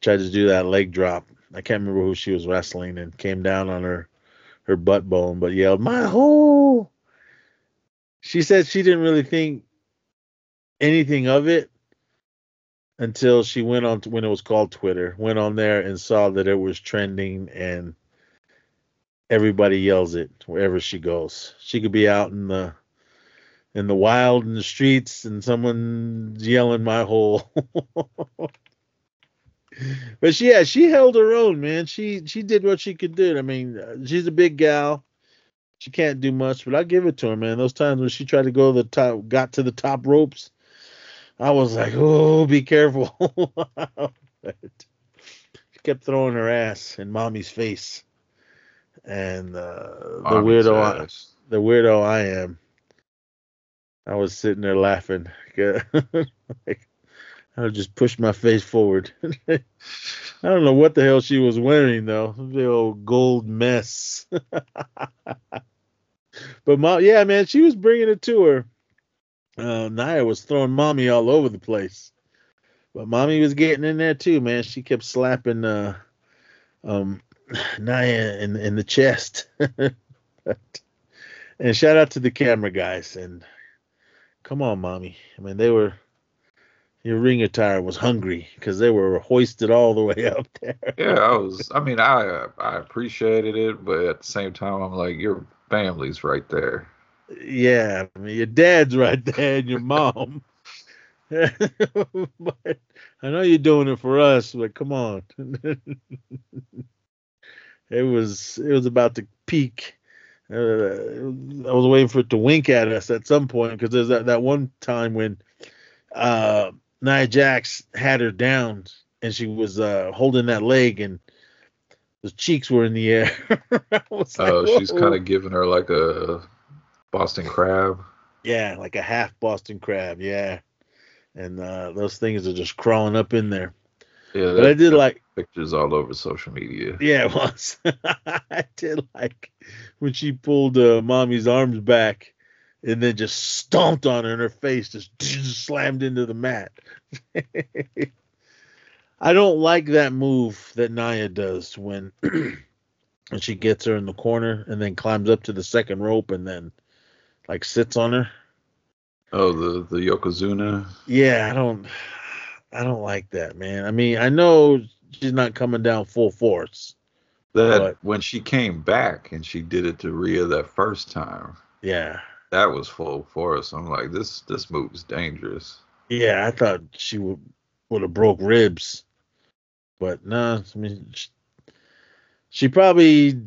tried to do that leg drop. I can't remember who she was wrestling and came down on her her butt bone, but yelled my hole. She said she didn't really think anything of it until she went on to, when it was called Twitter, went on there and saw that it was trending and everybody yells it wherever she goes. She could be out in the in the wild in the streets and someone's yelling my hole. but she, yeah, she held her own, man. She she did what she could do. I mean, uh, she's a big gal. She can't do much, but I give it to her, man. Those times when she tried to go the top, got to the top ropes, I was like, oh, be careful. she kept throwing her ass in mommy's face and uh, the weirdo, I, the weirdo I am. I was sitting there laughing. like, I just pushed my face forward. I don't know what the hell she was wearing though. The old gold mess. but mom, yeah, man, she was bringing it to her. Uh, Nia was throwing mommy all over the place, but mommy was getting in there too, man. She kept slapping uh, um, Nia in in the chest. but, and shout out to the camera guys and come on, mommy. I mean, they were your ring attire was hungry because they were hoisted all the way up there. yeah, I was. I mean, I I appreciated it, but at the same time, I'm like, your family's right there. Yeah, I mean, your dad's right there and your mom. but I know you're doing it for us, but come on it was it was about to peak. Uh, I was waiting for it to wink at us at some point because there's that, that one time when uh, Nia Jax had her down and she was uh, holding that leg and the cheeks were in the air. oh, like, she's kind of giving her like a Boston crab. Yeah, like a half Boston crab. Yeah, and uh, those things are just crawling up in there. Yeah, but I did like pictures all over social media. Yeah, it was. I did like when she pulled uh, mommy's arms back and then just stomped on her and her face just, just slammed into the mat. I don't like that move that Nia does when when she gets her in the corner and then climbs up to the second rope and then like sits on her. Oh, the the yokozuna. Yeah, I don't. I don't like that, man. I mean, I know she's not coming down full force. That but, when she came back and she did it to Rhea that first time. Yeah. That was full force. I'm like, this this move is dangerous. Yeah, I thought she would would have broke ribs, but no. Nah, I mean, she, she probably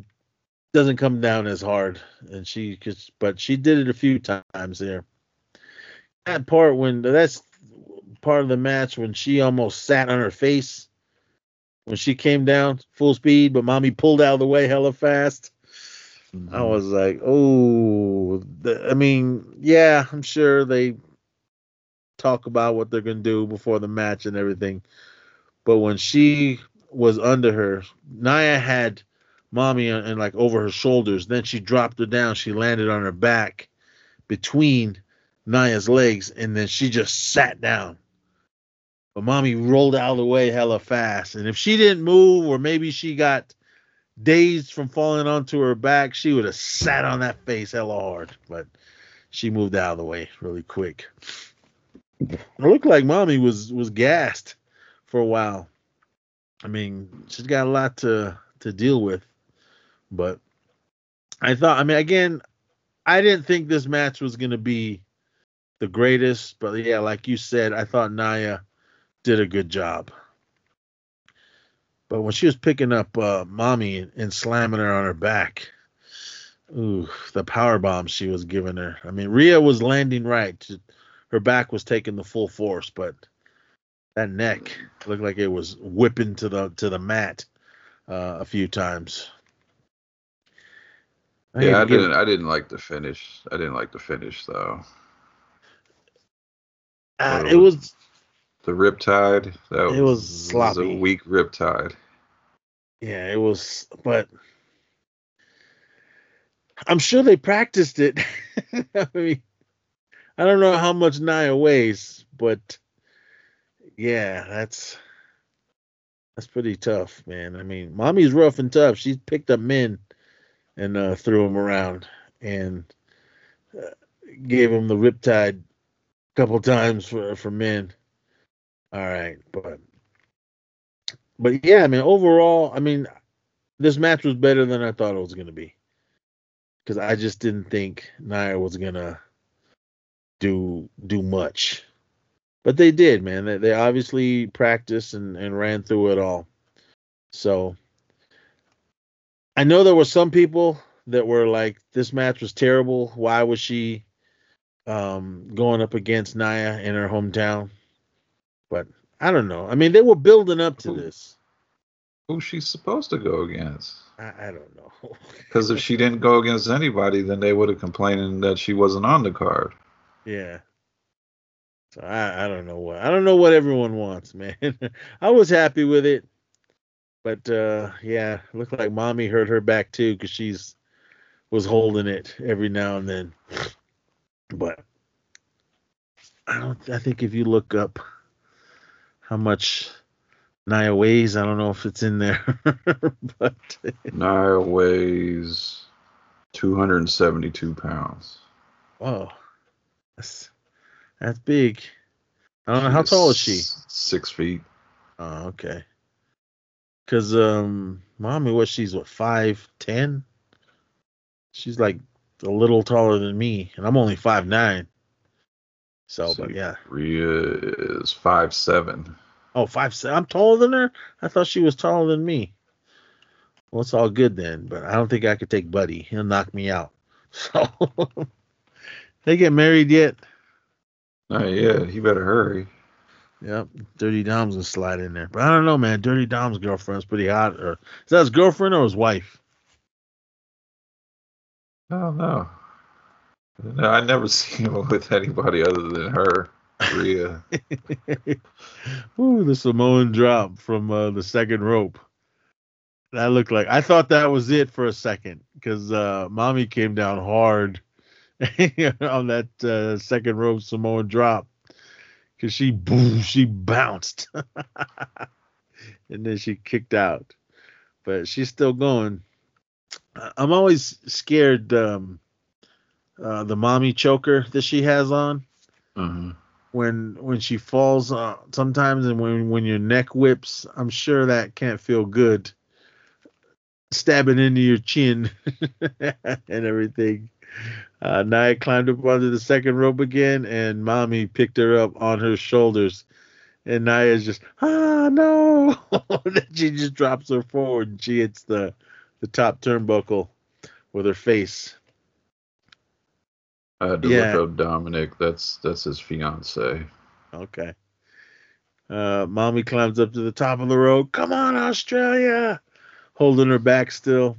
doesn't come down as hard, and she cause, but she did it a few times there. That part when that's part of the match when she almost sat on her face when she came down full speed, but mommy pulled out of the way hella fast. Mm-hmm. I was like, oh, I mean, yeah, I'm sure they talk about what they're gonna do before the match and everything, but when she was under her, Nia had mommy and like over her shoulders. Then she dropped her down. She landed on her back between Nia's legs, and then she just sat down but mommy rolled out of the way hella fast. And if she didn't move, or maybe she got dazed from falling onto her back, she would have sat on that face hella hard. But she moved out of the way really quick. It looked like mommy was was gassed for a while. I mean, she's got a lot to to deal with, but I thought. I mean, again, I didn't think this match was gonna be the greatest, but yeah, like you said, I thought Nia did a good job. But when she was picking up uh, mommy and slamming her on her back, ooh, the power bomb she was giving her. I mean, Rhea was landing right. Her back was taking the full force, but that neck looked like it was whipping to the to the mat uh, a few times. I yeah, I didn't. I didn't like the finish. I didn't like the finish though. Uh, it was the Riptide. That it was, was sloppy. Was a weak Riptide. Yeah, it was, but I'm sure they practiced it. I mean, I don't know how much Nia weighs, but yeah, that's that's pretty tough, man. I mean, mommy's rough and tough. She's picked up men and uh, threw them around and uh, gave them the riptide a couple times for for men. All right, but but yeah, I mean, overall, I mean, this match was better than I thought it was gonna be because I just didn't think Nia was gonna do do much. But they did, man. They, they obviously practiced and, and ran through it all. So I know there were some people that were like, this match was terrible. Why was she um, going up against Nia in her hometown? But I don't know. I mean, they were building up to this. Who's she supposed to go against? I, I don't know. Because if she didn't go against anybody, then they would have complained that she wasn't on the card. Yeah. So I, I don't know what I don't know what everyone wants, man. I was happy with it, but uh, yeah, looked like mommy hurt her back too because she's was holding it every now and then. But I don't. I think if you look up how much Nia weighs, I don't know if it's in there, but Nia weighs 272 pounds. Whoa. That's that's big. I don't know how tall is she. Six feet. Oh, okay. Cause um, mommy, what she's what five ten? She's like a little taller than me, and I'm only five nine. So, but yeah. Rhea is five seven. Oh, five seven. I'm taller than her. I thought she was taller than me. Well, it's all good then, but I don't think I could take Buddy. He'll knock me out. So they get married yet? Oh yeah, he better hurry. Yep, Dirty Dom's gonna slide in there, but I don't know, man. Dirty Dom's girlfriend's pretty hot. Or is that his girlfriend or his wife? I don't know. No, I never seen him with anybody other than her, Rhea. Ooh, the Samoan drop from uh, the second rope. That looked like I thought that was it for a second because uh, mommy came down hard on that uh, second rope Samoan drop because she boom, she bounced and then she kicked out, but she's still going. I'm always scared um, uh, the mommy choker that she has on. Mm-hmm. When when she falls, uh, sometimes and when when your neck whips, I'm sure that can't feel good. Stabbing into your chin and everything. Uh, Nia climbed up onto the second rope again, and mommy picked her up on her shoulders. And Nia's just, ah, no. then she just drops her forward and she hits the, the top turnbuckle with her face. I had to yeah. look up Dominic. That's that's his fiance. Okay. Uh, mommy climbs up to the top of the rope. Come on, Australia! Holding her back still.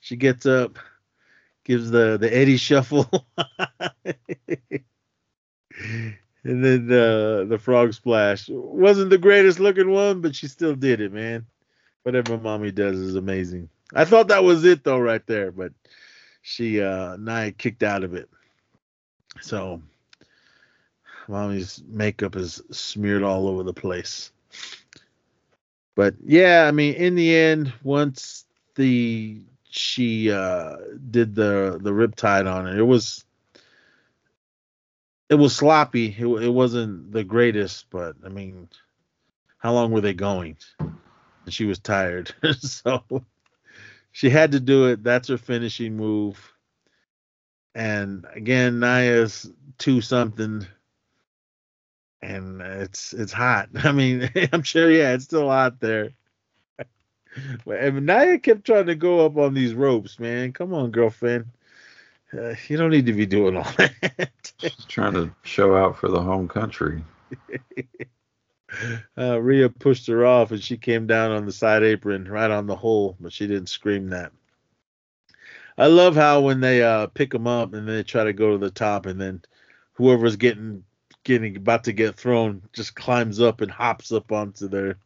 She gets up gives the the Eddie shuffle, and then uh, the frog splash wasn't the greatest looking one, but she still did it, man. Whatever mommy does is amazing. I thought that was it though, right there, but she uh Nia kicked out of it. So mommy's makeup is smeared all over the place. But yeah, I mean, in the end, once the she uh did the the riptide on it, it was it was sloppy. It, it wasn't the greatest, but I mean, how long were they going? She was tired, so she had to do it. That's her finishing move. And again, Nia's two something, and it's it's hot. I mean, I'm sure, yeah, it's still hot there. And Nia kept trying to go up on these ropes, man. Come on, girlfriend. Uh, you don't need to be doing all that. She's trying to show out for the home country. uh, Rhea pushed her off and she came down on the side apron right on the hole, but she didn't scream that. I love how when they uh, pick them up and they try to go to the top, and then whoever's getting getting about to get thrown just climbs up and hops up onto their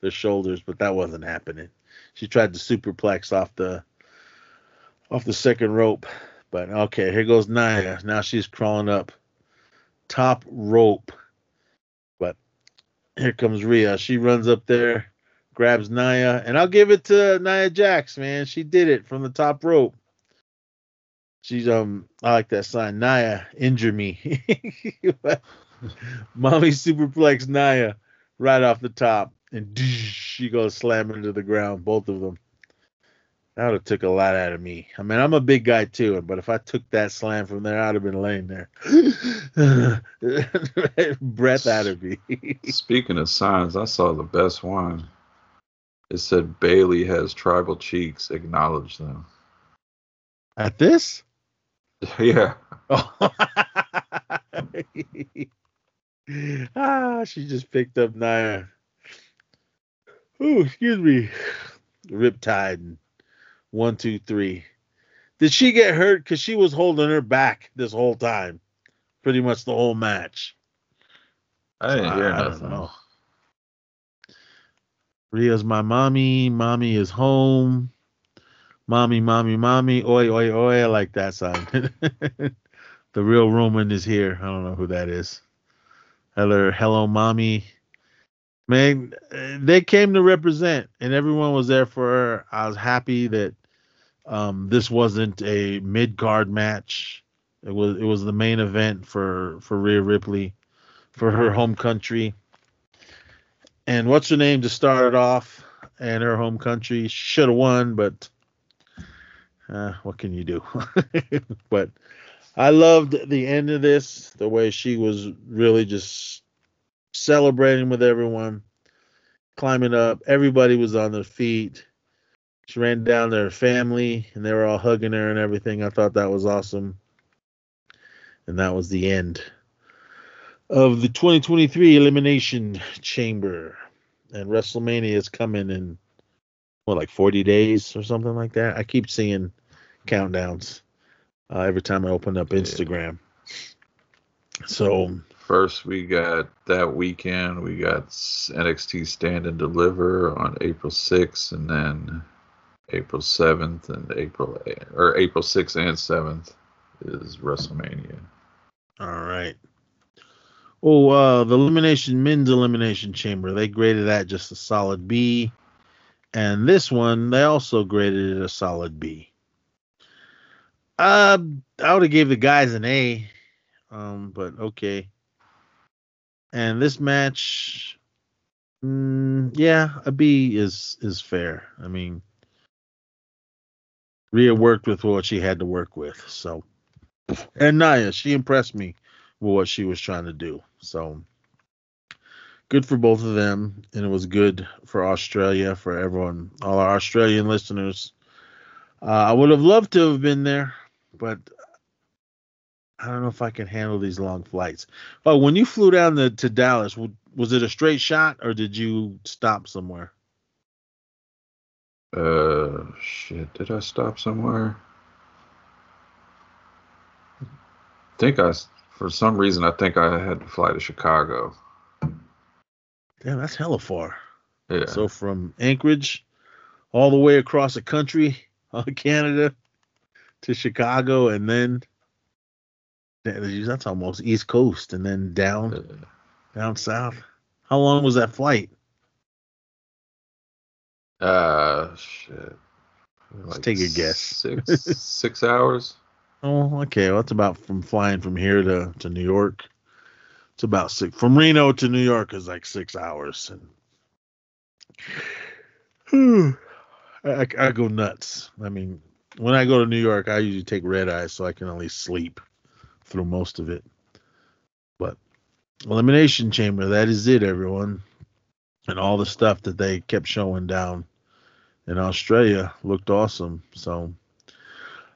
their shoulders, but that wasn't happening. She tried to superplex off the off the second rope, but okay, here goes Nia. Now she's crawling up top rope, but here comes Rhea. She runs up there, grabs Nia, and I'll give it to Nia Jax, man. She did it from the top rope. She's um, I like that sign. Nia, injure me. Mommy superplex Nia right off the top, and she goes slamming to the ground. Both of them. That would have took a lot out of me. I mean, I'm a big guy too, but if I took that slam from there, I'd have been laying there, breath out of me. Speaking of signs, I saw the best one. It said Bayley has tribal cheeks. Acknowledge them. At this? Yeah. Oh. ah, she just picked up Nia. Oh, excuse me. Riptide. One, two, three. Did she get hurt? Because she was holding her back this whole time, pretty much the whole match. I didn't hear I, I nothing. don't know. Rhea's my mommy. Mommy is home. Mommy, mommy, mommy. Oi, oi, oi. I like that song. the real Roman is here. I don't know who that is. Hello, hello, mommy. Man, they came to represent, and everyone was there for her. I was happy that um, this wasn't a mid card match. It was it was the main event for for Rhea Ripley, for her home country. And what's her name to start it off? And her home country should have won, but uh, what can you do? but I loved the end of this, the way she was really just celebrating with everyone, climbing up. Everybody was on their feet. She ran down their family and they were all hugging her and everything. I thought that was awesome. And that was the end of the 2023 Elimination Chamber. And WrestleMania is coming in, what, like 40 days or something like that? I keep seeing countdowns uh, every time I open up Instagram. So First, we got that weekend. We got NXT Stand and Deliver on April 6th, and then April 7th and April or April 6th and 7th is WrestleMania. All right. Oh, uh, the elimination men's elimination chamber. They graded that just a solid B, and this one they also graded it a solid B. Uh, I would have gave the guys an A, um, but okay. And this match, mm, yeah, a B is is fair. I mean, Rhea worked with what she had to work with, so. And Nia, she impressed me with what she was trying to do. So good for both of them, and it was good for Australia, for everyone, all our Australian listeners. Uh, I would have loved to have been there, but I don't know if I can handle these long flights. Oh, when you flew down to, to Dallas, was it a straight shot or did you stop somewhere? Uh, shit. Did I stop somewhere? I think I, for some reason, I think I had to fly to Chicago. Damn, that's hella far. Yeah. So from Anchorage all the way across the country, uh, Canada, to Chicago, and then That's almost East Coast and then down Uh, down south. How long was that flight? Uh, shit. Let's take a guess. Six six hours. Oh, okay. Well, that's about from flying from here to, to New York. It's about six from Reno to New York is like six hours, and I, I go nuts. I mean, when I go to New York, I usually take red eye so I can at least sleep through most of it. But elimination chamber, that is it, everyone, and all the stuff that they kept showing down in Australia looked awesome. So.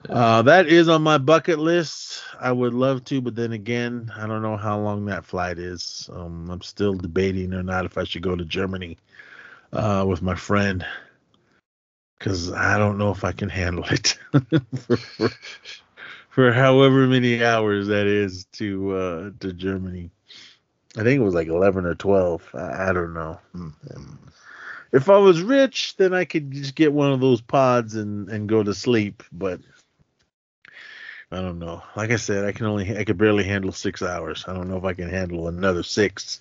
Uh, that is on my bucket list. I would love to, but then again, I don't know how long that flight is. Um, I'm still debating or not if I should go to Germany uh, with my friend because I don't know if I can handle it for, for, for however many hours that is to uh, to Germany. I think it was like 11 or 12. I, I don't know. If I was rich, then I could just get one of those pods and, and go to sleep, but I don't know. Like I said, I can only I could barely handle six hours. I don't know if I can handle another six,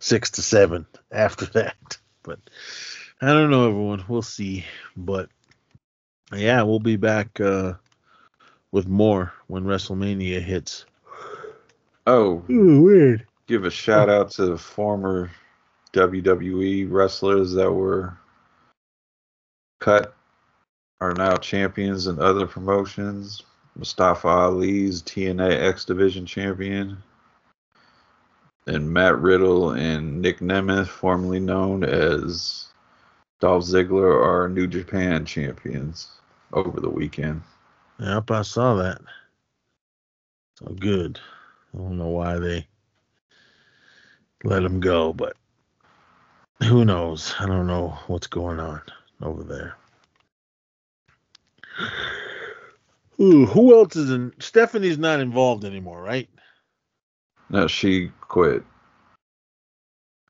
six to seven after that. But I don't know, everyone. We'll see. But yeah, we'll be back uh, with more when WrestleMania hits. Oh, Ooh, weird. give a shout out to former WWE wrestlers that were cut are now champions in other promotions. Mustafa Ali's TNA X Division champion. And Matt Riddle and Nick Nemeth, formerly known as Dolph Ziggler, are New Japan champions over the weekend. Yep, I saw that. So good. I don't know why they let him go, but who knows? I don't know what's going on over there. Ooh, who else is in? Stephanie's not involved anymore, right? No, she quit.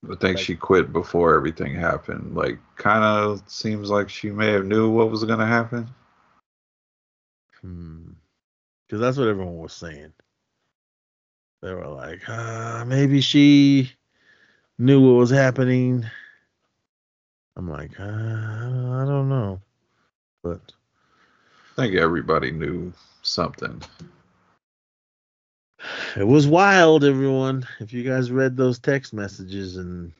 I think Like- she quit before everything happened. Like, kind of seems like she may have knew what was going to happen. Hmm. Because that's what everyone was saying. They were like, uh, maybe she knew what was happening. I'm like, uh, I don't know. But I think everybody knew something. it was wild, everyone. If you guys read those text messages and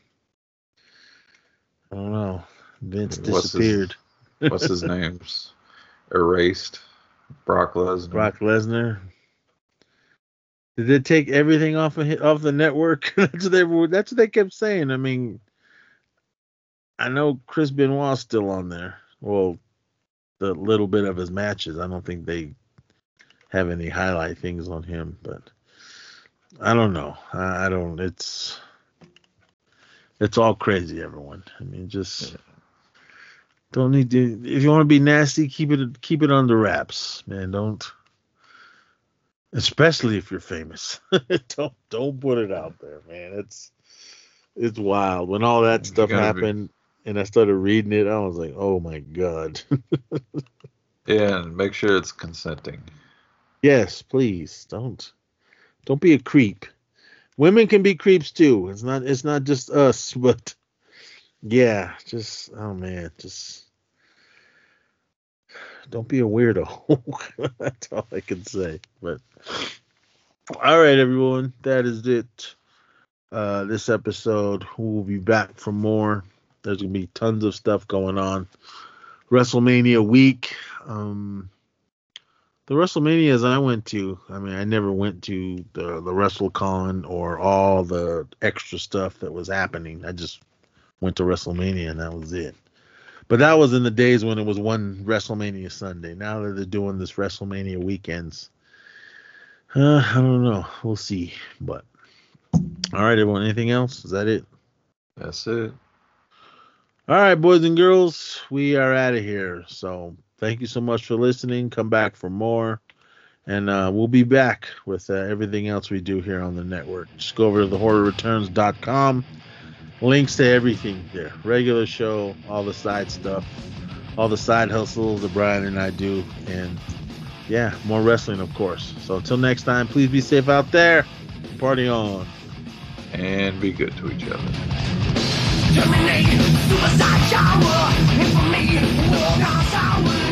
I don't know, Vince What's his- disappeared. What's his name's erased? Brock Lesnar. Brock Lesnar. Did they take everything off of off the network? that's what they were. That's what they kept saying. I mean, I know Chris Benoit's still on there. Well, the little bit of his matches. I don't think they have any highlight things on him, but I don't know. I, I don't. It's it's all crazy, everyone. I mean, just don't need to. If you want to be nasty, keep it keep it under wraps, man. Don't. Especially if you're famous, don't don't put it out there, man. It's it's wild when all that You stuff gotta be- happened, and I started reading it. I was like, oh my god. Yeah, and make sure it's consenting. yes, please don't don't be a creep. Women can be creeps too. It's not it's not just us, but yeah, just oh man, just don't be a weirdo. That's all I can say. But all right, everyone, that is it. Uh, this episode, we'll be back for more. There's gonna be tons of stuff going on. WrestleMania week. Um, the WrestleManias I went to, I mean, I never went to the the WrestleCon or all the extra stuff that was happening. I just went to WrestleMania and that was it. But that was in the days when it was one WrestleMania Sunday. Now that they're doing this WrestleMania weekends, uh, I don't know. We'll see. But all right, everyone. Anything else? Is that it? That's it. All right, boys and girls, we are out of here. So thank you so much for listening. Come back for more. And uh, we'll be back with uh, everything else we do here on the network. Just go over to thehorrorreturns.com. Links to everything there. Regular show, all the side stuff, all the side hustles that Brian and I do. And yeah, more wrestling, of course. So until next time, please be safe out there. Party on. And be good to each other. Terminate suicide shower. And for me, walk on sour.